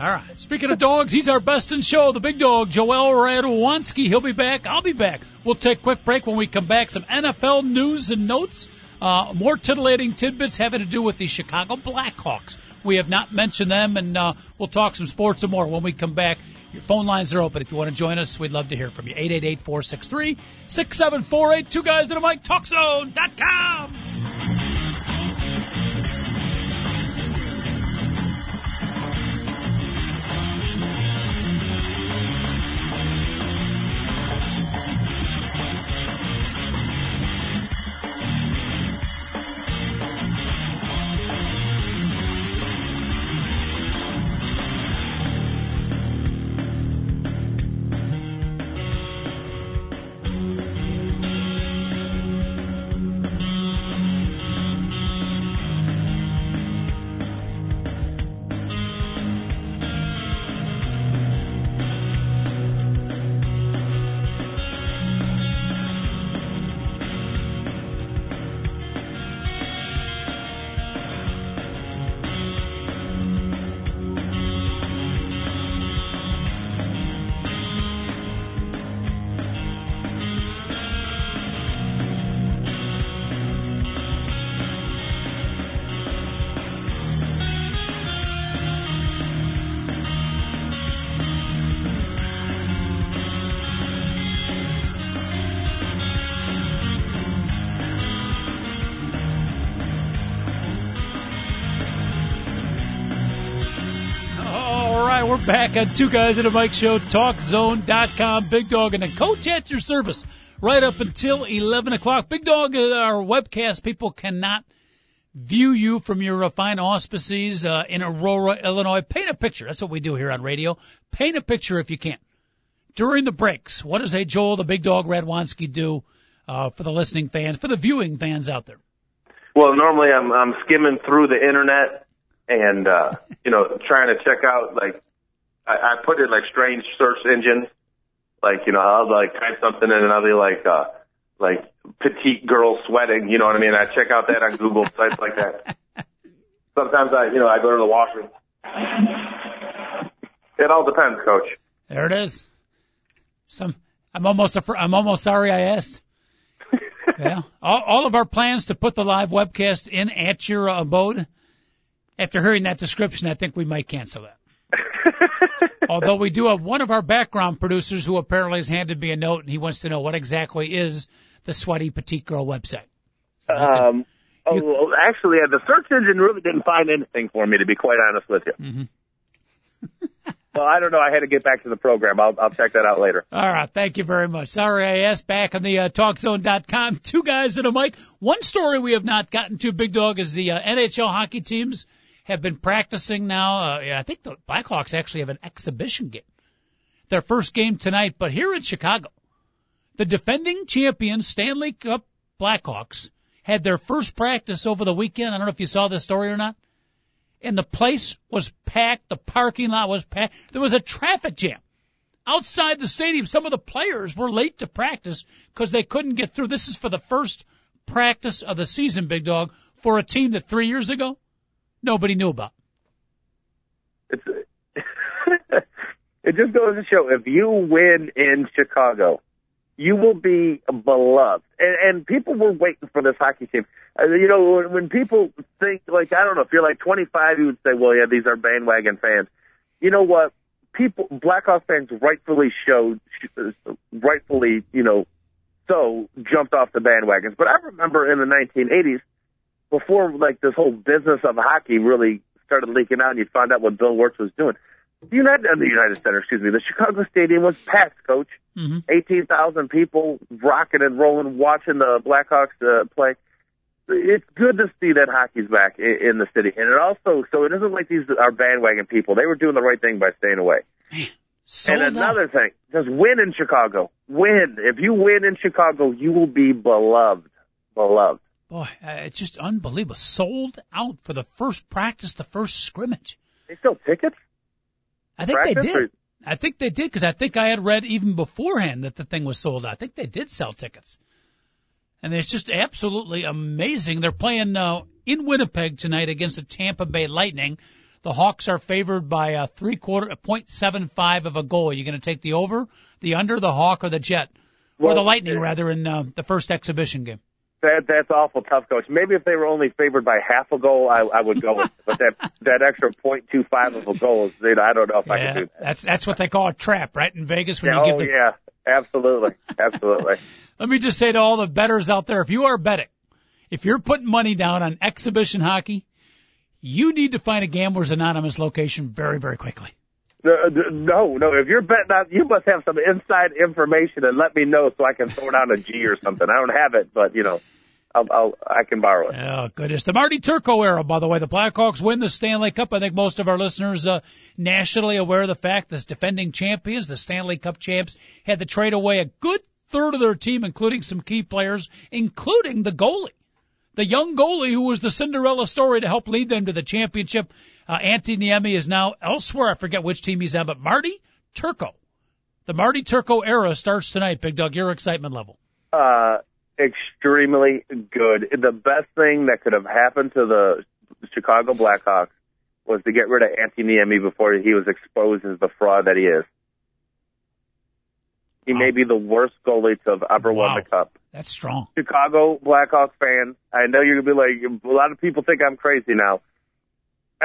[SPEAKER 2] All right. Speaking of dogs, he's our best in show, the big dog, Joel Radwanski. He'll be back. I'll be back. We'll take a quick break when we come back. Some NFL news and notes. Uh, more titillating tidbits having to do with the Chicago Blackhawks. We have not mentioned them, and uh, we'll talk some sports and more when we come back. Your phone lines are open. If you want to join us, we'd love to hear from you. 888-463-6748. Two guys in a mic. TalkZone.com. back on Two Guys in a Mic Show, TalkZone.com. Big Dog and the coach at your service right up until 11 o'clock. Big Dog, uh, our webcast people cannot view you from your uh, fine auspices uh, in Aurora, Illinois. Paint a picture. That's what we do here on radio. Paint a picture if you can. During the breaks, what does a Joel, the Big Dog Radwanski do uh, for the listening fans, for the viewing fans out there?
[SPEAKER 3] Well, normally I'm I'm skimming through the internet and uh, you know trying to check out like I, I put in like strange search engines, like you know I'll like type something in and I'll be like uh, like petite girl sweating, you know what I mean? I check out that on Google sites like that. Sometimes I you know I go to the washroom. It all depends, Coach.
[SPEAKER 2] There it is. Some I'm almost I'm almost sorry I asked. yeah, all, all of our plans to put the live webcast in at your abode. After hearing that description, I think we might cancel that. Although we do have one of our background producers who apparently has handed me a note and he wants to know what exactly is the Sweaty Petite Girl website. So you can-
[SPEAKER 3] Um, oh,
[SPEAKER 2] you-
[SPEAKER 3] well, actually, uh, the search engine really didn't find anything for me, to be quite honest with you.
[SPEAKER 2] Mhm.
[SPEAKER 3] well, I don't know. I had to get back to the program. I'll, I'll check that out later.
[SPEAKER 2] All right, thank you very much. Sorry I asked back on the uh, TalkZone.com. Two guys and a mic. One story we have not gotten to, Big Dog, is the uh, NHL hockey teams have been practicing now. Uh, I think the Blackhawks actually have an exhibition game. Their first game tonight, but here in Chicago, the defending champions Stanley Cup Blackhawks had their first practice over the weekend. I don't know if you saw this story or not. And the place was packed. The parking lot was packed. There was a traffic jam outside the stadium. Some of the players were late to practice because they couldn't get through. This is for the first practice of the season, Big Dog, for a team that three years ago nobody knew about.
[SPEAKER 3] It's, it just goes to show if you win in Chicago, you will be beloved. And, and people were waiting for this hockey team. Uh, you know, when, when people think, like, I don't know, if you're like 25, you would say, well, yeah, these are bandwagon fans. You know what? People, Blackhawks fans rightfully showed, rightfully, you know, so jumped off the bandwagons. But I remember in the 1980s, before like this whole business of hockey really started leaking out and you found out what Bill Wirtz was doing. The United, uh, the United Center, excuse me, the Chicago Stadium was packed, coach.
[SPEAKER 2] Mm-hmm.
[SPEAKER 3] 18,000 people rocking and rolling, watching the Blackhawks uh, play. It's good to see that hockey's back in, in the city. And it also, so it isn't like these are bandwagon people. They were doing the right thing by staying away.
[SPEAKER 2] Sold
[SPEAKER 3] and another thing, just win in Chicago. Win. If you win in Chicago, you will be beloved. Beloved.
[SPEAKER 2] Boy, uh, it's just unbelievable. Sold out for the first practice, the first scrimmage.
[SPEAKER 3] They sell tickets?
[SPEAKER 2] I think they did.
[SPEAKER 3] or-
[SPEAKER 2] I think they did because I think I had read even beforehand that the thing was sold out. I think they did sell tickets. And it's just absolutely amazing. They're playing uh, in Winnipeg tonight against the Tampa Bay Lightning. The Hawks are favored by a three quarter, a point seven five of a goal. Are you going to take the over, the under, the Hawk, or the Jet, or the Lightning
[SPEAKER 3] uh,
[SPEAKER 2] rather in uh, the first exhibition game?
[SPEAKER 3] That that's awful tough, coach. Maybe if they were only favored by half a goal, I, I would go with it. But that that extra point two five of a goal is, you know, I don't know if I can do that.
[SPEAKER 2] that's that's what they call a trap, right? In Vegas, when
[SPEAKER 3] Yeah,
[SPEAKER 2] you give
[SPEAKER 3] oh
[SPEAKER 2] the
[SPEAKER 3] yeah, absolutely, absolutely.
[SPEAKER 2] Let me just say to all the bettors out there, if you are betting, if you're putting money down on exhibition hockey, you need to find a Gamblers Anonymous location very, very quickly.
[SPEAKER 3] No, no. If you're betting on, you must have some inside information and let me know so I can throw down a G or something. I don't have it, but you know, I'll, I'll I can borrow it.
[SPEAKER 2] Oh, goodness. The Marty Turco era, by the way. The Blackhawks win the Stanley Cup. I think most of our listeners uh, nationally aware of the fact that defending champions, the Stanley Cup champs, had to trade away a good third of their team, including some key players, including the goalie. The young goalie who was the Cinderella story to help lead them to the championship. Uh, Antti Niemi is now elsewhere. I forget which team he's on, but Marty Turco. The Marty Turco era starts tonight, Big Dog. Your excitement level.
[SPEAKER 3] Uh, extremely good. The best thing that could have happened to the Chicago Blackhawks was to get rid of Antti Niemi before he was exposed as the fraud that he is. He may be the worst goalie to have ever won the cup.
[SPEAKER 2] That's strong.
[SPEAKER 3] Chicago Blackhawks fan, I know you're gonna be like a lot of people think I'm crazy now.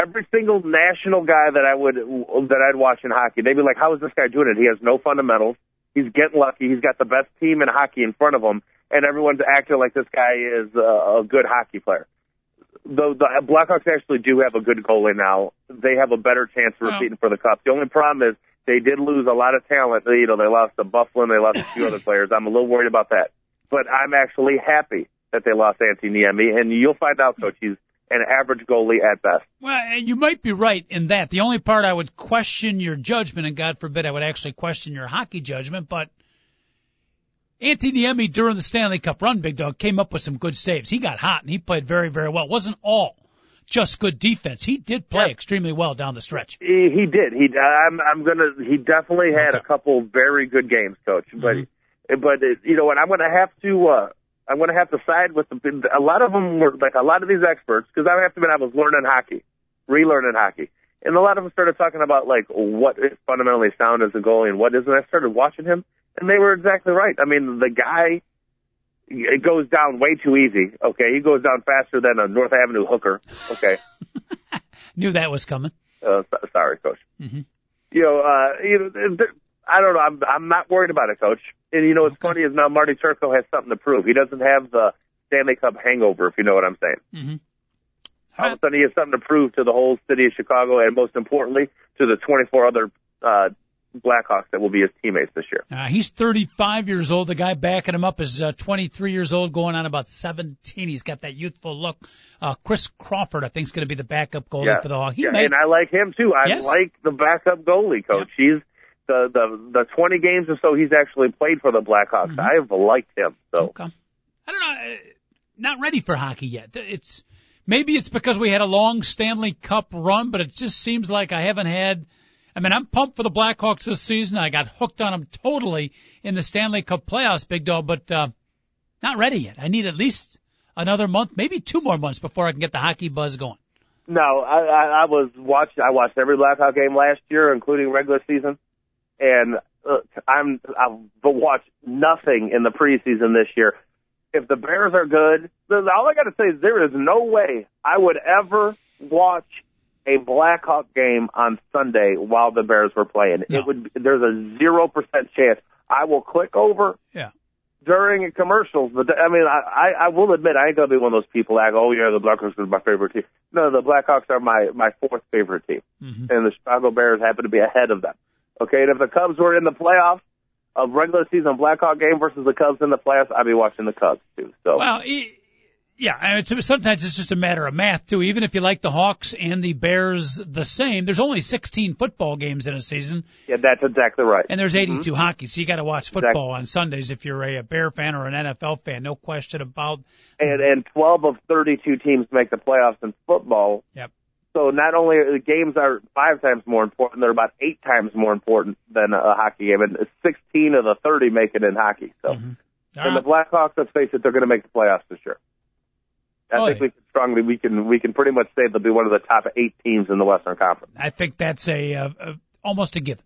[SPEAKER 3] Every single national guy that I would that I'd watch in hockey, they'd be like, "How is this guy doing it? He has no fundamentals. He's getting lucky. He's got the best team in hockey in front of him, and everyone's acting like this guy is a, a good hockey player." the, the Blackhawks actually do have a good goalie now. They have a better chance of
[SPEAKER 2] oh.
[SPEAKER 3] repeating for the cup. The only problem is they did lose a lot of talent. You know, they lost to Byfuglien and they lost a few other players. I'm a little worried about that. But I'm actually happy that they lost Anthony Niemi, and you'll find out, Coach. He's an average goalie at best.
[SPEAKER 2] Well, and you might be right in that. The only part I would question your judgment, and God forbid I would actually question your hockey judgment, but Antti Niemi during the Stanley Cup run, Big Dog, came up with some good saves. He got hot and he played very, very well. It wasn't all just good defense. He did play
[SPEAKER 3] Yeah.
[SPEAKER 2] extremely well down the stretch.
[SPEAKER 3] He, he did. He. I'm. I'm gonna. He definitely had a couple very good games, Coach. But, but it, you know, and I'm gonna have to. uh I'm gonna have to side with the. A lot of them were like a lot of these experts because I have to admit I was learning hockey, relearning hockey, and a lot of them started talking about like what is fundamentally sound as a goalie and what isn't. I started watching him, and they were exactly right. I mean, the guy. It goes down way too easy. Okay, he goes down faster than a North Avenue hooker. Okay,
[SPEAKER 2] Knew that was coming.
[SPEAKER 3] uh, sorry, coach.
[SPEAKER 2] Mhm.
[SPEAKER 3] You know, uh, you know, th- I don't know. I'm I'm not worried about it, coach. And you know, what's funny is now Marty Turco has something to prove. He doesn't have the Stanley Cup hangover, if you know what I'm saying.
[SPEAKER 2] Mm-hmm.
[SPEAKER 3] All of a sudden, he has something to prove to the whole city of Chicago, and most importantly, to the 24 other uh, Blackhawks that will be his teammates this year.
[SPEAKER 2] Uh, he's 35 years old. The guy backing him up is uh, 23 years old, going on about 17. He's got that youthful look. Uh, Chris Crawford, I think, is going to be the backup goalie for the Hawks. He
[SPEAKER 3] yeah,
[SPEAKER 2] made,
[SPEAKER 3] and I like him too. I
[SPEAKER 2] Yes.
[SPEAKER 3] like the backup goalie coach. He's the the the 20 games or so he's actually played for the Blackhawks.
[SPEAKER 2] Mm-hmm.
[SPEAKER 3] I've liked him. So
[SPEAKER 2] Okay. I don't know. uh, Not ready for hockey yet. It's maybe it's because we had a long Stanley Cup run, but it just seems like I haven't had. I mean, I'm pumped for the Blackhawks this season. I got hooked on them totally in the Stanley Cup playoffs, big dog, but uh, not ready yet. I need at least another month, maybe two more months before I can get the hockey buzz going.
[SPEAKER 3] No, I, I, I was watching. I watched every Blackhawk game last year, including regular season, and uh, I'm I've watched nothing in the preseason this year. If the Bears are good, all I got to say is there is no way I would ever watch a Blackhawk game on Sunday while the Bears were playing.
[SPEAKER 2] No.
[SPEAKER 3] It would. There's a zero percent chance I will click over
[SPEAKER 2] Yeah.
[SPEAKER 3] during commercials. But I mean, I, I, I will admit I ain't gonna be one of those people that go, "Oh yeah, the Blackhawks are my favorite team." No, the Blackhawks are my my fourth favorite team,
[SPEAKER 2] Mhm.
[SPEAKER 3] and the Chicago Bears happen to be ahead of them. Okay, and if the Cubs were in the playoffs, a regular season Blackhawk game versus the Cubs in the playoffs, I'd be watching the Cubs too. So
[SPEAKER 2] Well, yeah, and it's, sometimes it's just a matter of math too. Even if you like the Hawks and the Bears the same, there's only 16 football games in a season,
[SPEAKER 3] yeah, that's exactly right.
[SPEAKER 2] and there's 82 mm-hmm. hockey, so you got to watch football on Sundays if you're a, a Bear fan or an NFL fan. No question about.
[SPEAKER 3] and and 12 of 32 teams make the playoffs in football.
[SPEAKER 2] Yep.
[SPEAKER 3] So not only are the games are five times more important, they're about eight times more important than a hockey game, and 16 of the 30 make it in hockey. So.
[SPEAKER 2] Mm-hmm.
[SPEAKER 3] And the. Blackhawks, let's face it, they're going to make the playoffs this year. I
[SPEAKER 2] Oh,
[SPEAKER 3] think we can strongly we can we can pretty much say they'll be one of the top eight teams in the Western Conference.
[SPEAKER 2] I think that's a, uh uh almost a given.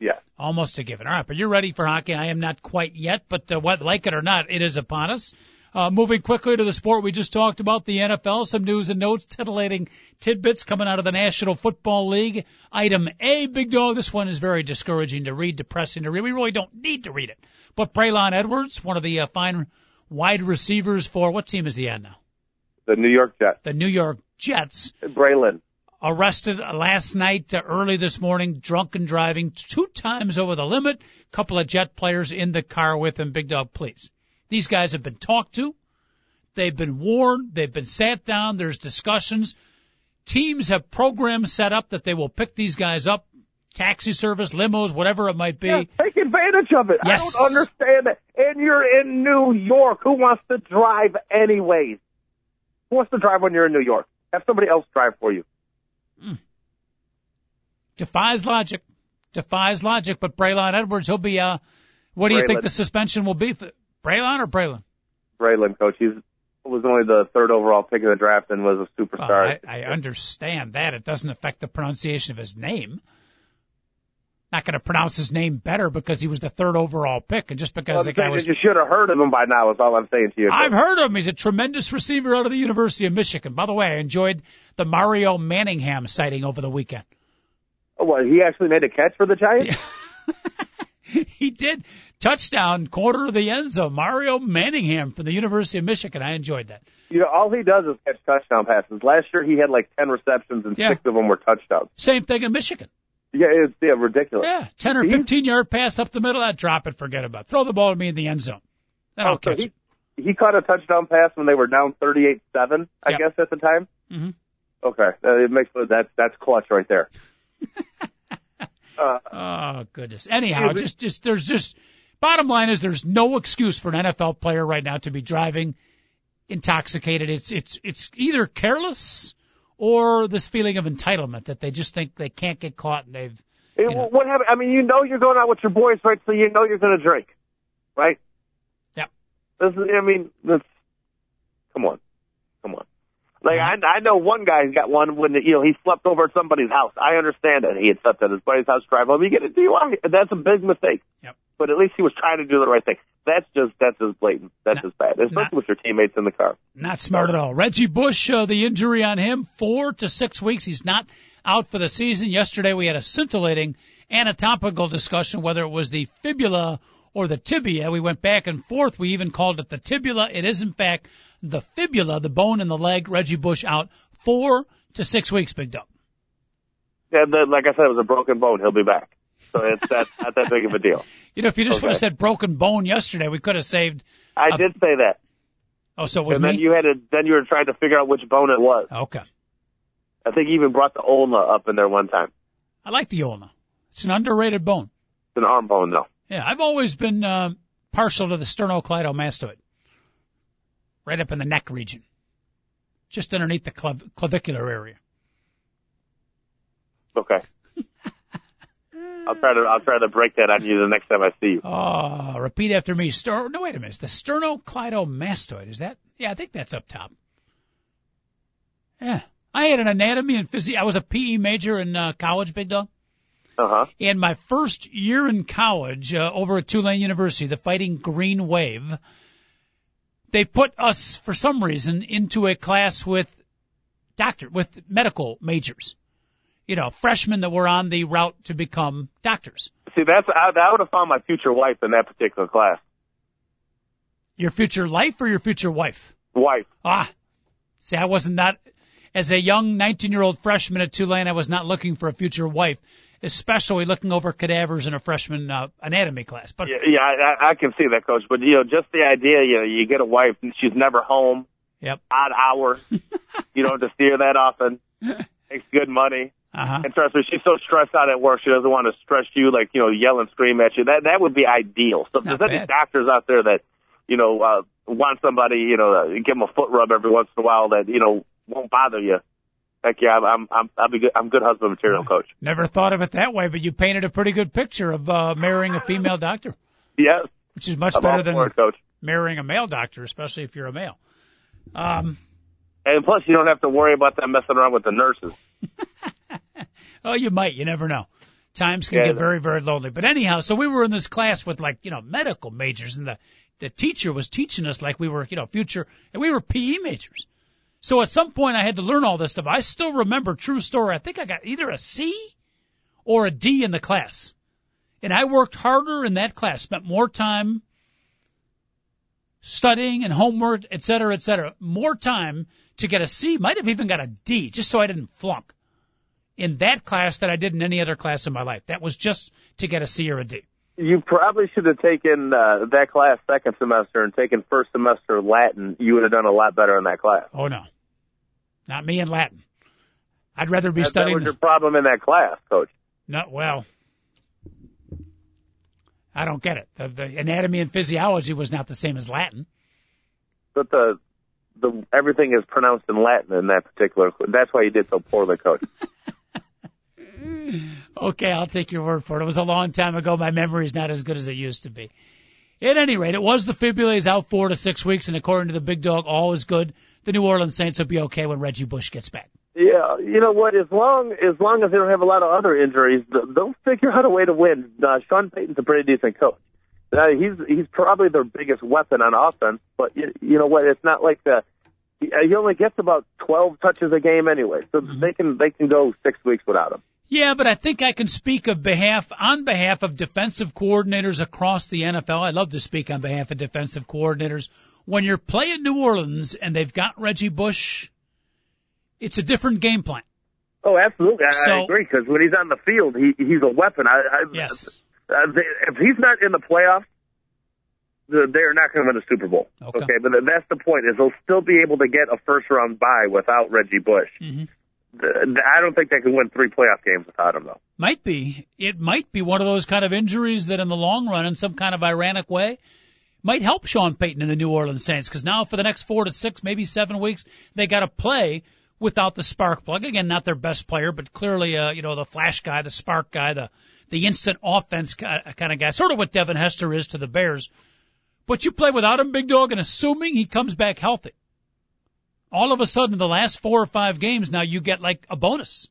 [SPEAKER 3] Yeah.
[SPEAKER 2] Almost a given. All right, but you're ready for hockey. I am not quite yet, but uh, what, like it or not, it is upon us. Uh, moving quickly to the sport we just talked about, the NFL. Some news and notes, titillating tidbits coming out of the National Football League. Item A, big dog. This one is very discouraging to read, depressing to read. We really don't need to read it. But Braylon Edwards, one of the uh, fine wide receivers for what team is he on now?
[SPEAKER 3] The New York Jets,
[SPEAKER 2] The New York Jets
[SPEAKER 3] Braylon.
[SPEAKER 2] arrested last night, uh, early this morning, drunken driving two times over the limit. Couple of jet players in the car with him. Big dog, please. These guys have been talked to. They've been warned. They've been sat down. There's discussions. Teams have programs set up that they will pick these guys up. Taxi service, limos, whatever it might be.
[SPEAKER 3] Yeah, take advantage of it.
[SPEAKER 2] Yes.
[SPEAKER 3] I don't understand it. And you're in New York. Who wants to drive anyways? Who wants to drive when you're in New York? Have somebody else drive for you.
[SPEAKER 2] Defies logic. Defies logic. But Braylon Edwards, he'll be, uh, what do you think the suspension will be for Braylon or Braylon?
[SPEAKER 3] Braylon, coach. He's was only the third overall pick in the draft and was a
[SPEAKER 2] Well,
[SPEAKER 3] superstar.
[SPEAKER 2] I, I understand that. It doesn't affect the pronunciation of his name. Not going to pronounce his name better because he was the third overall pick, and just because
[SPEAKER 3] Well,
[SPEAKER 2] the guy was.
[SPEAKER 3] You should have heard of him by now. Is all I'm saying to you.
[SPEAKER 2] I've heard of him. He's a tremendous receiver out of the University of Michigan. By the way, I enjoyed the Mario Manningham sighting over the weekend.
[SPEAKER 3] Oh, well, he actually made a catch for the Giants.
[SPEAKER 2] he did. Touchdown, quarter of the end zone. Mario Manningham from the University of Michigan. I enjoyed that.
[SPEAKER 3] You know, all he does is catch touchdown passes. Last year he had like ten receptions and
[SPEAKER 2] Yeah.
[SPEAKER 3] six of them were touchdowns.
[SPEAKER 2] Same thing in Michigan.
[SPEAKER 3] Yeah, it's yeah, ridiculous.
[SPEAKER 2] Yeah, 10 or 15 yard pass up the middle. I drop it, forget about it. Throw the ball to me in the end zone. Then I'll
[SPEAKER 3] Oh, so
[SPEAKER 2] catch
[SPEAKER 3] he,
[SPEAKER 2] it.
[SPEAKER 3] he caught a touchdown pass when they were down thirty-eight-seven, I
[SPEAKER 2] Yep.
[SPEAKER 3] guess at the time.
[SPEAKER 2] hmm
[SPEAKER 3] Okay, uh, it makes that's that's clutch right there. uh,
[SPEAKER 2] Oh goodness. Anyhow,
[SPEAKER 3] Yeah, but-
[SPEAKER 2] just just there's just bottom line is there's no excuse for an NFL player right now to be driving intoxicated. It's it's it's either careless or this feeling of entitlement that they just think they can't get caught and they've You know.
[SPEAKER 3] What happened? I mean, you know you're going out with your boys, right? So you know you're going to drink, right?
[SPEAKER 2] Yep.
[SPEAKER 3] This is, I mean, this. Come on, come on. Like
[SPEAKER 2] Mm-hmm.
[SPEAKER 3] I, I know one guy's got one when you know he slept over at somebody's house. I understand that he had slept at his buddy's house, drive home. You get a DUI. That's a big mistake.
[SPEAKER 2] Yep.
[SPEAKER 3] But at least he was trying to do the right thing. That's just that's just blatant. That's
[SPEAKER 2] Not-
[SPEAKER 3] just bad, especially
[SPEAKER 2] not-
[SPEAKER 3] with your teammates in the car.
[SPEAKER 2] Not smart at all. Reggie Bush, uh, the injury on him, four to six weeks. He's not out for the season. Yesterday we had a scintillating anatomical discussion whether it was the fibula or the tibia. We went back and forth. We even called it the tibula. It is in fact the fibula, the bone in the leg. Reggie Bush out four to six weeks, Big Dog.
[SPEAKER 3] And then, like I said, it was a broken bone. He'll be back. So it's that's not that big of a deal.
[SPEAKER 2] You know, if you just would have said broken bone yesterday, we could have saved.
[SPEAKER 3] I
[SPEAKER 2] Uh,
[SPEAKER 3] did say that.
[SPEAKER 2] Oh, so it was
[SPEAKER 3] and then you had to then you were trying to figure out which bone it was.
[SPEAKER 2] okay,
[SPEAKER 3] I think you even brought the ulna up in there one time.
[SPEAKER 2] I like the ulna. It's an underrated bone.
[SPEAKER 3] It's an arm bone though.
[SPEAKER 2] Yeah, I've always been uh, partial to the sternocleidomastoid, right up in the neck region, just underneath the clav- clavicular area.
[SPEAKER 3] Okay. I'll try to I'll try to break that on you the next time I see you.
[SPEAKER 2] Oh, repeat after me. Ster- no, wait a minute. The sternocleidomastoid. Is that? Yeah, I think that's up top. Yeah, I had an anatomy and physics. I was a PE major in uh, college, big dog.
[SPEAKER 3] Uh huh.
[SPEAKER 2] And my first year in college, uh, over at Tulane University, the Fighting Green Wave, they put us for some reason into a class with doctor with medical majors. You know, freshmen that were on the route to become doctors.
[SPEAKER 3] See, that's I, I would have found my future wife in that particular class.
[SPEAKER 2] Your future life or your future wife?
[SPEAKER 3] Wife.
[SPEAKER 2] Ah, see, I wasn't that. As a young 19-year-old freshman at Tulane, I was not looking for a future wife, especially looking over cadavers in a freshman uh, anatomy class. But
[SPEAKER 3] Yeah, yeah I, I can see that, coach. But you know, just the idea, you know, you get a wife and she's never home,
[SPEAKER 2] yep,
[SPEAKER 3] odd hours. you don't have to see her that often. Makes good money.
[SPEAKER 2] Uh huh.
[SPEAKER 3] And trust me, she's so stressed out at work, she doesn't want to stress you, like, you know, yell and scream at you. That that would be ideal. So if there's any doctors out there that, you know, uh, want somebody, you know, uh, give them a foot rub every once in a while that, you know, won't bother you. Heck yeah, I'm, I'm, I'm, I'll be good. I'm good husband material, coach.
[SPEAKER 2] Never thought of it that way, but you painted a pretty good picture of uh, marrying a female doctor,
[SPEAKER 3] Yes,
[SPEAKER 2] which is much
[SPEAKER 3] I'm
[SPEAKER 2] better than
[SPEAKER 3] it, coach.
[SPEAKER 2] marrying a male doctor, especially if you're a male. Um,
[SPEAKER 3] And plus, you don't have to worry about them messing around with the nurses.
[SPEAKER 2] oh, you might. You never know. Times can
[SPEAKER 3] Yeah,
[SPEAKER 2] get very, very lonely. But anyhow, so we were in this class with like, you know, medical majors and the, the teacher was teaching us like we were, you know, future, and we were PE majors. So at some point I had to learn all this stuff. I still remember, true story, I think I got either a C or a D in the class. And I worked harder in that class, spent more time studying and homework, et cetera, et cetera. More time to get a C, might have even got a D, just so I didn't flunk in that class that I did in any other class in my life. That was just to get a C or a D.
[SPEAKER 3] You probably should have taken uh, that class second semester and taken first semester Latin. You would have done a lot better in that class.
[SPEAKER 2] Oh no, not me in Latin. I'd rather be
[SPEAKER 3] That, that
[SPEAKER 2] studying.
[SPEAKER 3] was your problem in that class, coach.
[SPEAKER 2] No, well, I don't get it. The, the anatomy and physiology was not the same as Latin.
[SPEAKER 3] But the the everything is pronounced in Latin in that particular. That's why you did so poorly, coach.
[SPEAKER 2] Okay, I'll take your word for it. It was a long time ago. My memory's not as good as it used to be. At any rate, it was the fibula. He's out four to six weeks, and according to the big dog, all is good. The New Orleans Saints will be okay when Reggie Bush gets back.
[SPEAKER 3] Yeah, you know what? As long as long as they don't have a lot of other injuries, th- they'll figure out a way to win. Uh, Sean Payton's a pretty decent coach. Uh, he's he's probably their biggest weapon on offense, but you, you know what? It's not like the he, he only gets about twelve touches a game anyway, so they can they can go six weeks without him.
[SPEAKER 2] Yeah, but I think I can speak of behalf on behalf of defensive coordinators across the NFL. I love to speak on behalf of defensive coordinators. When you're playing New Orleans and they've got Reggie Bush, it's a different game plan.
[SPEAKER 3] Oh, absolutely. I,
[SPEAKER 2] So-
[SPEAKER 3] I agree because when he's on the field, he he's a weapon. I, I,
[SPEAKER 2] Yes.
[SPEAKER 3] Uh, they, if he's not in the playoffs, the- they're not going to win the Super Bowl.
[SPEAKER 2] Okay.
[SPEAKER 3] but that's the point. Is they'll still be able to get a first round bye without Reggie Bush.
[SPEAKER 2] Mhm.
[SPEAKER 3] I don't think they can win three playoff games without him, though.
[SPEAKER 2] Might be. It might be one of those kind of injuries that in the long run, in some kind of ironic way, might help Sean Payton and the New Orleans Saints because now for the next four to six, maybe seven weeks, they got to play without the spark plug. Again, not their best player, but clearly, uh, you know, the flash guy, the spark guy, the, the instant offense kind of guy, sort of what Devin Hester is to the Bears. But you play without him, big dog, and assuming he comes back healthy. All of a sudden, the last four or five games, now you get like a bonus.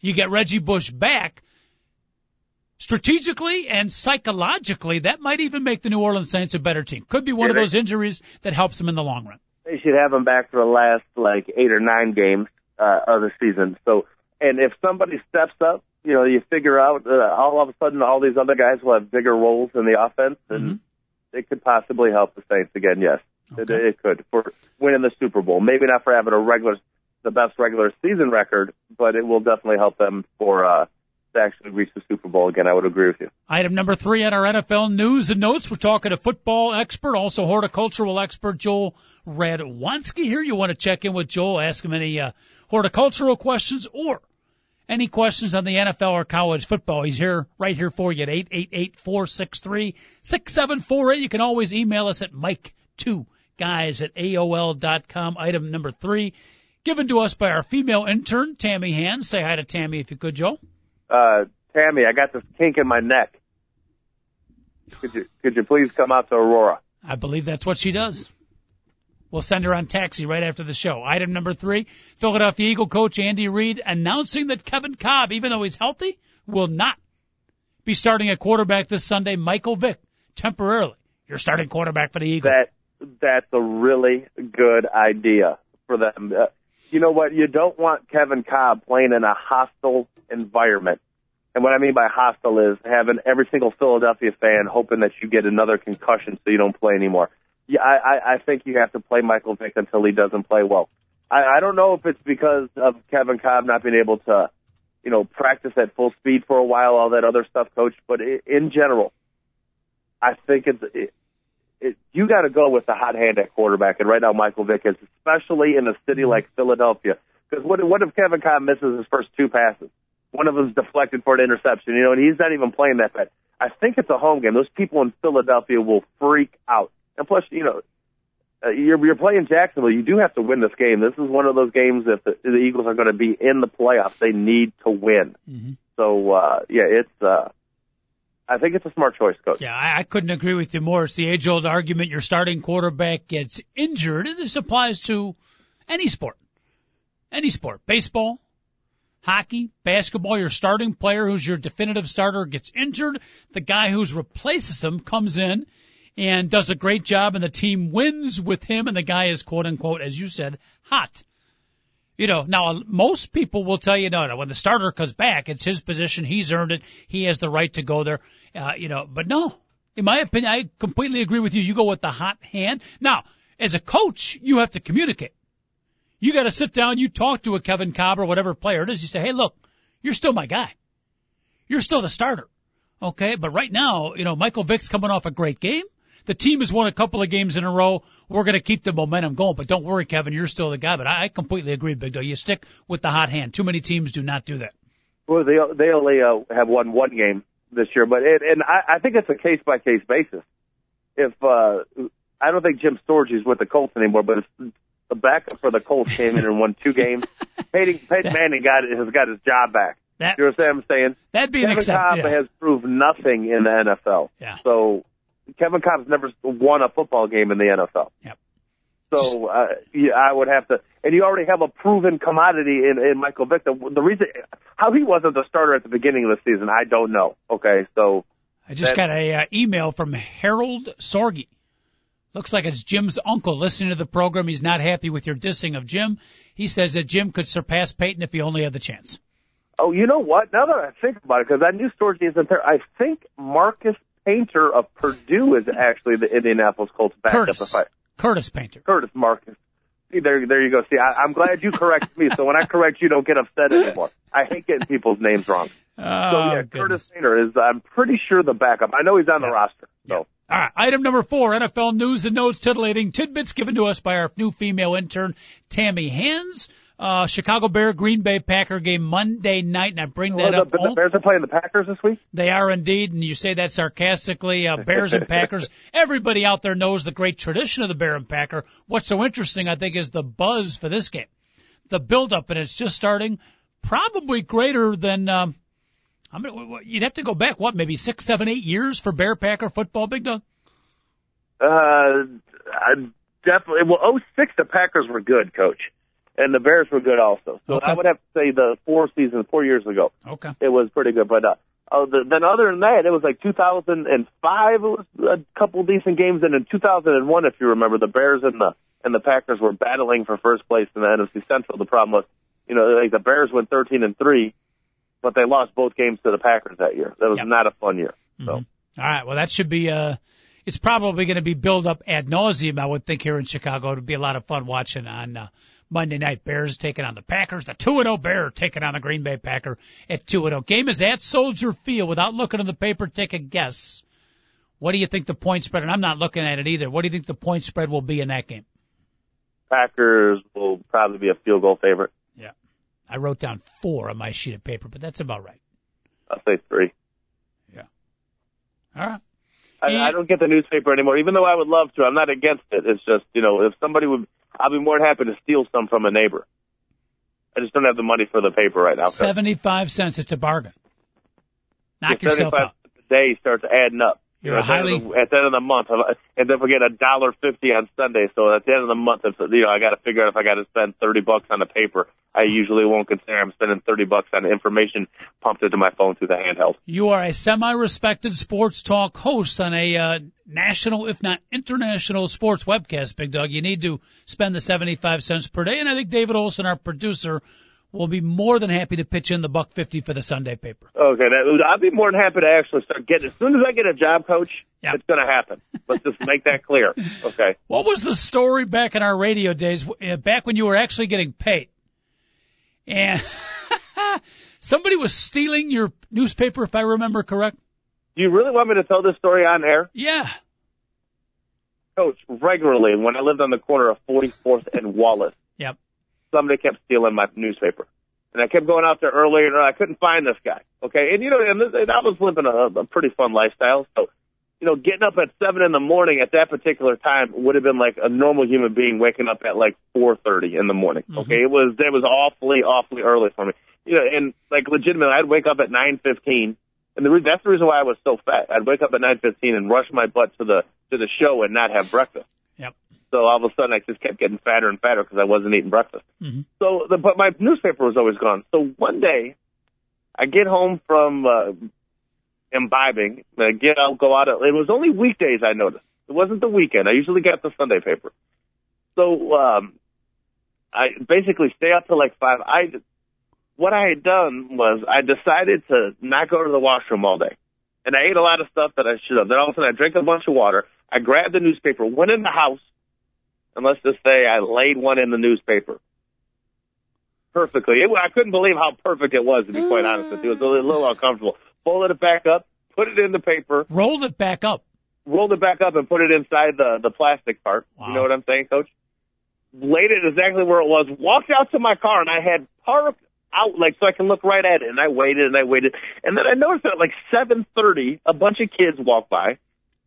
[SPEAKER 2] You get Reggie Bush back. Strategically and psychologically, that might even make the New Orleans Saints a better team. Could be one
[SPEAKER 3] Yeah,
[SPEAKER 2] of
[SPEAKER 3] they-
[SPEAKER 2] those injuries that helps them in the long run.
[SPEAKER 3] They should have him back for the last like eight or nine games uh, of the season. So, and if somebody steps up, you know, you figure out uh, all of a sudden all these other guys will have bigger roles in the offense, and it could possibly help the Saints again. Yes,
[SPEAKER 2] Okay.
[SPEAKER 3] it could for winning the Super Bowl. Maybe not for having a regular, the best regular season record, but it will definitely help them for uh, to actually reach the Super Bowl again. I would agree with you.
[SPEAKER 2] Item number three on our NFL news and notes. We're talking to football expert, also horticultural expert Joel Radwanski here. You want to check in with Joel, ask him any uh, horticultural questions or any questions on the NFL or college football. He's here, right here for you at 888-463-6748. You can always email us at mike2guys at AOL dot com. Item number three, given to us by our female intern, Tammy Hand. Say hi to Tammy if you could, Joe.
[SPEAKER 3] Uh, Tammy, I got this kink in my neck. Could you could you please come out to Aurora?
[SPEAKER 2] I believe that's what she does. We'll send her on taxi right after the show. Item number three, Philadelphia Eagle coach Andy Reid announcing that Kevin Kolb, even though he's healthy, will not be starting at quarterback this Sunday. Michael Vick, temporarily, your starting quarterback for the Eagles.
[SPEAKER 3] that that's a really good idea for them. Uh, you know what? You don't want Kevin Kolb playing in a hostile environment. And what I mean by hostile is having every single Philadelphia fan hoping that you get another concussion so you don't play anymore. Yeah, I, I, think you have to play Michael Vick until he doesn't play well. I, I don't know if it's because of Kevin Kolb not being able to, you know, practice at full speed for a while, all that other stuff, coach. But in general, I think it's it, you got to go with the hot hand at quarterback, and right now Michael Vick is, especially in a city like Philadelphia. Because what, what if Kevin Kolb misses his first two passes? One of them's deflected for an interception, you know, and he's not even playing that bad. I think it's a home game. Those people in Philadelphia will freak out. And plus, you know, uh, you're, you're playing Jacksonville. You do have to win this game. This is one of those games that the, the Eagles are going to be in the playoffs, they need to win.
[SPEAKER 2] Mhm.
[SPEAKER 3] So, uh, yeah, it's, uh, I think it's a smart choice, coach.
[SPEAKER 2] Yeah, I, I couldn't agree with you more. It's the age old argument your starting quarterback gets injured, and this applies to any sport. Any sport. Baseball, hockey, basketball, your starting player who's your definitive starter gets injured. The guy who's replaces him comes in and does a great job and the team wins with him and the guy is quote unquote, as you said, hot. You know, now most people will tell you, no, no, when the starter comes back, it's his position. He's earned it. He has the right to go there. Uh, you know, but no, in my opinion, I completely agree with you. You go with the hot hand. Now, as a coach, you have to communicate. You got to sit down, you talk to a Kevin Kolb or whatever player it is. You say, hey, look, you're still my guy. You're still the starter. Okay. But right now, you know, Michael Vick's coming off a great game. The team has won a couple of games in a row. We're going to keep the momentum going, but don't worry, Kevin, you're still the guy. But I, I completely agree, Big Dog. You stick with the hot hand. Too many teams do not do that.
[SPEAKER 3] Well, they they only uh, have won one game this year, but it, and I, I think it's a case by case basis. If uh, I don't think Jim Sorgi is with the Colts anymore, but if the backup for the Colts came in and won two games, Peyton, Peyton Manning got has got his job back.
[SPEAKER 2] That
[SPEAKER 3] You know what I'm saying?
[SPEAKER 2] that'd be an exception.
[SPEAKER 3] Kolb
[SPEAKER 2] Yeah.
[SPEAKER 3] has proved nothing in the NFL.
[SPEAKER 2] Yeah.
[SPEAKER 3] So Kevin Kolb's never won a football game in the NFL.
[SPEAKER 2] Yep.
[SPEAKER 3] So uh, yeah, I would have to, and you already have a proven commodity in, in Michael Vick. The, the reason how he wasn't the starter at the beginning of the season, I don't know. Okay, so
[SPEAKER 2] I just got a uh, email from Harold Sorgi. Looks like it's Jim's uncle listening to the program. He's not happy with your dissing of Jim. He says that Jim could surpass Peyton if he only had the chance.
[SPEAKER 3] Oh, you know what? Now that I think about it, because that news story isn't there, I think Marcus Painter of Purdue is mm-hmm. actually the Indianapolis Colts backup.
[SPEAKER 2] Curtis. Curtis Painter.
[SPEAKER 3] Curtis Marcus. See, there, there you go. See, I, I'm glad you correct me. So when I correct you, don't get upset anymore. I hate getting people's names wrong.
[SPEAKER 2] Oh,
[SPEAKER 3] So yeah, oh,
[SPEAKER 2] goodness.
[SPEAKER 3] Curtis Painter is. I'm pretty sure the backup. I know he's on the roster. So
[SPEAKER 2] All right, item number four, NFL news and notes, titillating tidbits given to us by our new female intern, Tammy Hands. Uh, Chicago Bear, Green Bay Packer game Monday night, and I bring that
[SPEAKER 3] Well,
[SPEAKER 2] up.
[SPEAKER 3] the, the Bears are playing the Packers this week.
[SPEAKER 2] They are indeed, and you say that sarcastically. Uh, Bears and Packers. Everybody out there knows the great tradition of the Bear and Packer. What's so interesting, I think, is the buzz for this game, the build-up, and it's just starting. Probably greater than. Um, I mean, you'd have to go back what, maybe six, seven, eight years for Bear Packer football, Big Dog.
[SPEAKER 3] Uh, I definitely. Well, oh six the Packers were good, Coach, and the Bears were good also. So
[SPEAKER 2] Okay.
[SPEAKER 3] I would have to say the four seasons, four years ago,
[SPEAKER 2] Okay.
[SPEAKER 3] it was pretty good. But uh, the, then other than that, it was like 2005. It was a couple decent games, and in 2001, if you remember, the Bears and the and the Packers were battling for first place in the NFC Central. The problem was, you know, like the Bears went 13 and three, but they lost both games to the Packers that year. That was
[SPEAKER 2] Yep.
[SPEAKER 3] not a fun year. So.
[SPEAKER 2] All right. Well, that should be. Uh, it's probably going to be built up ad nauseum. I would think here in Chicago, it'd be a lot of fun watching on uh, Monday night. Bears taking on the Packers. The two and zero Bear taking on the Green Bay Packer at two and zero. Game is at Soldier Field. Without looking at the paper, take a guess. What do you think the point spread? And I'm not looking at it either. What do you think the point spread will be in that game?
[SPEAKER 3] Packers will probably be a field goal favorite. Yeah.
[SPEAKER 2] I wrote down four on my sheet of paper, but that's about right.
[SPEAKER 3] I'll say three.
[SPEAKER 2] All right.
[SPEAKER 3] I, I don't get the newspaper anymore, even though I would love to. I'm not against it. It's just, you know, if somebody would, I'll be more than happy to steal some from a neighbor. I just don't have the money for the paper right now.
[SPEAKER 2] Seventy-five cents. It's a bargain. Knock
[SPEAKER 3] The
[SPEAKER 2] yourself
[SPEAKER 3] 75
[SPEAKER 2] out.
[SPEAKER 3] a day starts adding up.
[SPEAKER 2] You're
[SPEAKER 3] at, the end
[SPEAKER 2] highly-
[SPEAKER 3] of the, at the end of the month, and then we get a dollar fifty on Sunday. So at the end of the month, if, you know, I got to figure out if I got to spend thirty bucks on the paper. I usually won't consider I'm spending thirty bucks on information pumped into my phone through the handheld.
[SPEAKER 2] You are a semi-respected sports talk host on a uh, national, if not international, sports webcast, Big Dog. You need to spend the 75 cents per day, and I think David Olson, our producer, will be more than happy to pitch in the buck fifty for the Sunday paper.
[SPEAKER 3] Okay, that, I'd be more than happy to actually start getting. As soon as I get a job, coach,
[SPEAKER 2] Yeah.
[SPEAKER 3] it's going to happen. Let's just make that clear. Okay.
[SPEAKER 2] What was the story back in our radio days, uh, back when you were actually getting paid? And somebody was stealing your newspaper, if I remember correct.
[SPEAKER 3] Do you really want me to tell this story on air,
[SPEAKER 2] Yeah.
[SPEAKER 3] coach? Regularly, when I lived on the corner of 44th and Wallace,
[SPEAKER 2] Yep.
[SPEAKER 3] Somebody kept stealing my newspaper. And I kept going out there early and. I couldn't find this guy. Okay. And you know, and, this, and I was living a, a pretty fun lifestyle. So, you know, getting up at seven in the morning at that particular time would have been like a normal human being waking up at like 4.30 in the morning. Mm-hmm. Okay. It was, it was awfully, awfully early for me. You know, and like legitimately, I'd wake up at 9.15. And the re- that's the reason why I was so fat. I'd wake up at 9.15 and rush my butt to the, to the show and not have breakfast.
[SPEAKER 2] Yep.
[SPEAKER 3] So all of a sudden, I just kept getting fatter and fatter because I wasn't eating breakfast.
[SPEAKER 2] Mhm.
[SPEAKER 3] So, the, but my newspaper was always gone. So one day, I get home from uh, imbibing. I get out, go out. It was only weekdays. I noticed it wasn't the weekend. I usually get the Sunday paper. So um, I basically stay up till like five. I what I had done was I decided to not go to the washroom all day, and I ate a lot of stuff that I should have. Then all of a sudden, I drank a bunch of water. I grabbed the newspaper, went in the house, and let's just say I laid one in the newspaper perfectly. It, I couldn't believe how perfect it was, to be quite honest with you. It was a little uncomfortable. Folded it back up, put it in the paper,
[SPEAKER 2] Rolled it back up.
[SPEAKER 3] rolled it back up, and put it inside the the plastic part.
[SPEAKER 2] Wow.
[SPEAKER 3] You know what I'm saying, Coach? Laid it exactly where it was. Walked out to my car, and I had parked out like so I can look right at it. And I waited and I waited, and then I noticed at like 7:30, a bunch of kids walked by.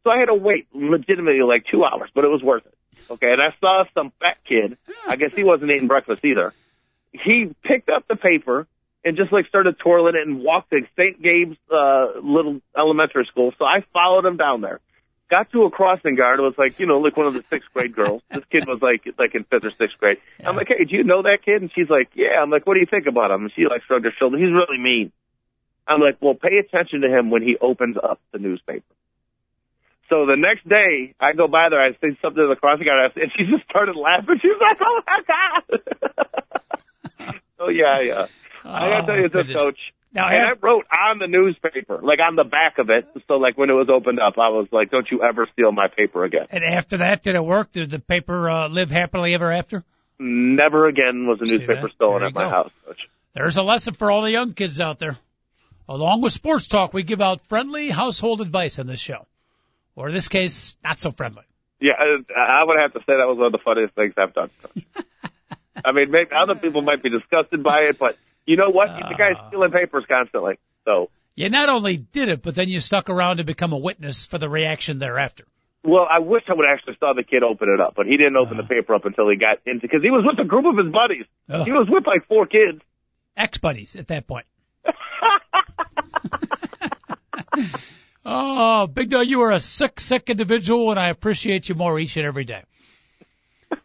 [SPEAKER 3] So I had to wait legitimately like two hours, but it was worth it. Okay, and I saw some fat kid. I guess he wasn't eating breakfast either. He picked up the paper and just like started twirling it and walked to St. Gabe's uh, little elementary school. So I followed him down there. Got to a crossing guard. It was like you know like one of the sixth grade girls. This kid was like like in fifth or sixth grade. I'm like, hey, do you know that kid? And she's like, yeah. I'm like, what do you think about him? And she like shrugged her shoulders. He's really mean. I'm like, well, pay attention to him when he opens up the newspaper. So the next day, I go by there, I say something to the crossing guard, and she just started laughing. She's like, "Oh my god!" oh yeah, yeah. I gotta tell you
[SPEAKER 2] Oh,
[SPEAKER 3] this, coach.
[SPEAKER 2] Now,
[SPEAKER 3] And I wrote on the newspaper, like on the back of it. So like when it was opened up, I was like, "Don't you ever steal my paper again."
[SPEAKER 2] and after that, did it work? Did the paper uh, live happily ever after?
[SPEAKER 3] Never again was a
[SPEAKER 2] See
[SPEAKER 3] newspaper
[SPEAKER 2] that?
[SPEAKER 3] stolen at my
[SPEAKER 2] go.
[SPEAKER 3] house, coach.
[SPEAKER 2] There's a lesson for all the young kids out there. Along with sports talk, we give out friendly household advice on this show. Or in this case, not so friendly.
[SPEAKER 3] Yeah, I I would have to say that was one of the funniest things I've done. I mean, maybe other people might be disgusted by it, but you know what? the guy's
[SPEAKER 2] uh.
[SPEAKER 3] stealing papers constantly. So,
[SPEAKER 2] You not only did it, but then you stuck around to become a witness for the reaction thereafter.
[SPEAKER 3] well, I wish I would actually saw the kid open it up, but he didn't open the uh. paper up until he got into because he was with a group of his buddies.
[SPEAKER 2] Ugh.
[SPEAKER 3] He was with like four kids.
[SPEAKER 2] Ex buddies at that point. oh, Big Dog, you are a sick, sick individual, and I appreciate you more each and every day.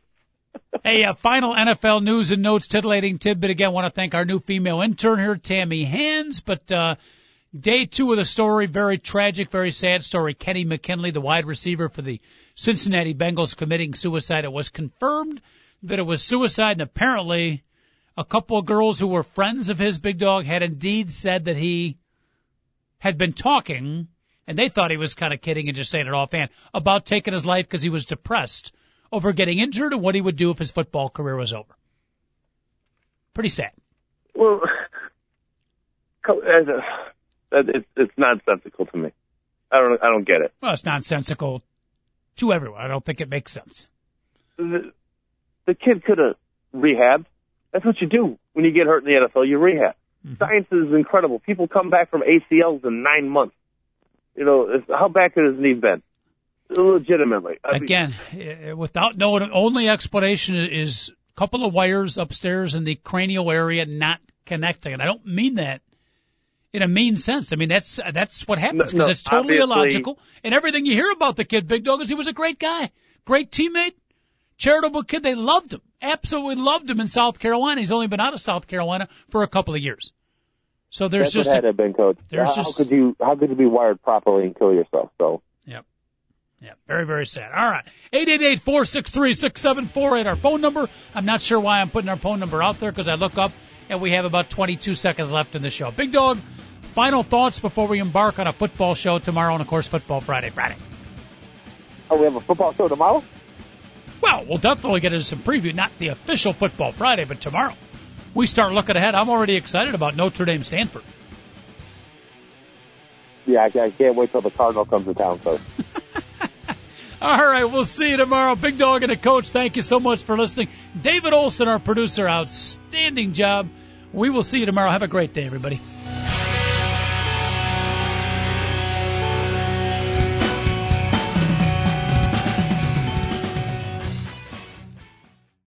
[SPEAKER 2] Hey, uh, final NFL news and notes, titillating tidbit. Again, want to thank our new female intern here, Tammy Hands. But uh, day two of the story, very tragic, very sad story. Kenny McKinley, the wide receiver for the Cincinnati Bengals, committing suicide. It was confirmed that it was suicide, and apparently a couple of girls who were friends of his big dog had indeed said that he had been talking, and they thought he was kind of kidding and just saying it offhand, about taking his life because he was depressed over getting injured and what he would do if his football career was over. Pretty sad.
[SPEAKER 3] Well, it's it's nonsensical to me. I don't I don't get it.
[SPEAKER 2] Well, it's nonsensical to everyone. I don't think it makes sense.
[SPEAKER 3] The, the kid could have rehabbed. That's what you do when you get hurt in the NFL. You rehab. Mm-hmm. Science is incredible. People come back from ACLs in nine months. You know, how bad could his knee been? Legitimately. I
[SPEAKER 2] Again, eh, without knowing, only explanation is a couple of wires upstairs in the cranial area not connecting. And I don't mean that in a mean sense. I mean, that's, that's what happens because
[SPEAKER 3] no,
[SPEAKER 2] it's totally illogical. And everything you hear about the kid, Big Dog, is he was a great guy, great teammate, charitable kid. They loved him, absolutely loved him in South Carolina. He's only been out of South Carolina for a couple of years. So there's
[SPEAKER 3] that's
[SPEAKER 2] just
[SPEAKER 3] what
[SPEAKER 2] a,
[SPEAKER 3] had to have been, coach.
[SPEAKER 2] there's
[SPEAKER 3] how,
[SPEAKER 2] just-
[SPEAKER 3] how could you how could you be wired properly and kill yourself? So
[SPEAKER 2] Yep. Yeah, very, very sad. All right. 888-463-6748, our phone number. I'm not sure why I'm putting our phone number out there because I look up and we have about 22 seconds left in the show. Big Dog, final thoughts before we embark on a football show tomorrow and, of course, Football Friday. Friday.
[SPEAKER 3] oh, we have a football show tomorrow.
[SPEAKER 2] Well, we'll definitely get into some preview, not the official Football Friday, but tomorrow. We start looking ahead. I'm already excited about Notre Dame Stanford.
[SPEAKER 3] Yeah, I, can't wait till the Cardinal comes to town, coach.
[SPEAKER 2] All right, we'll see you tomorrow. Big Dog and a coach, thank you so much for listening. David Olson, our producer, outstanding job. We will see you tomorrow. Have a great day, everybody.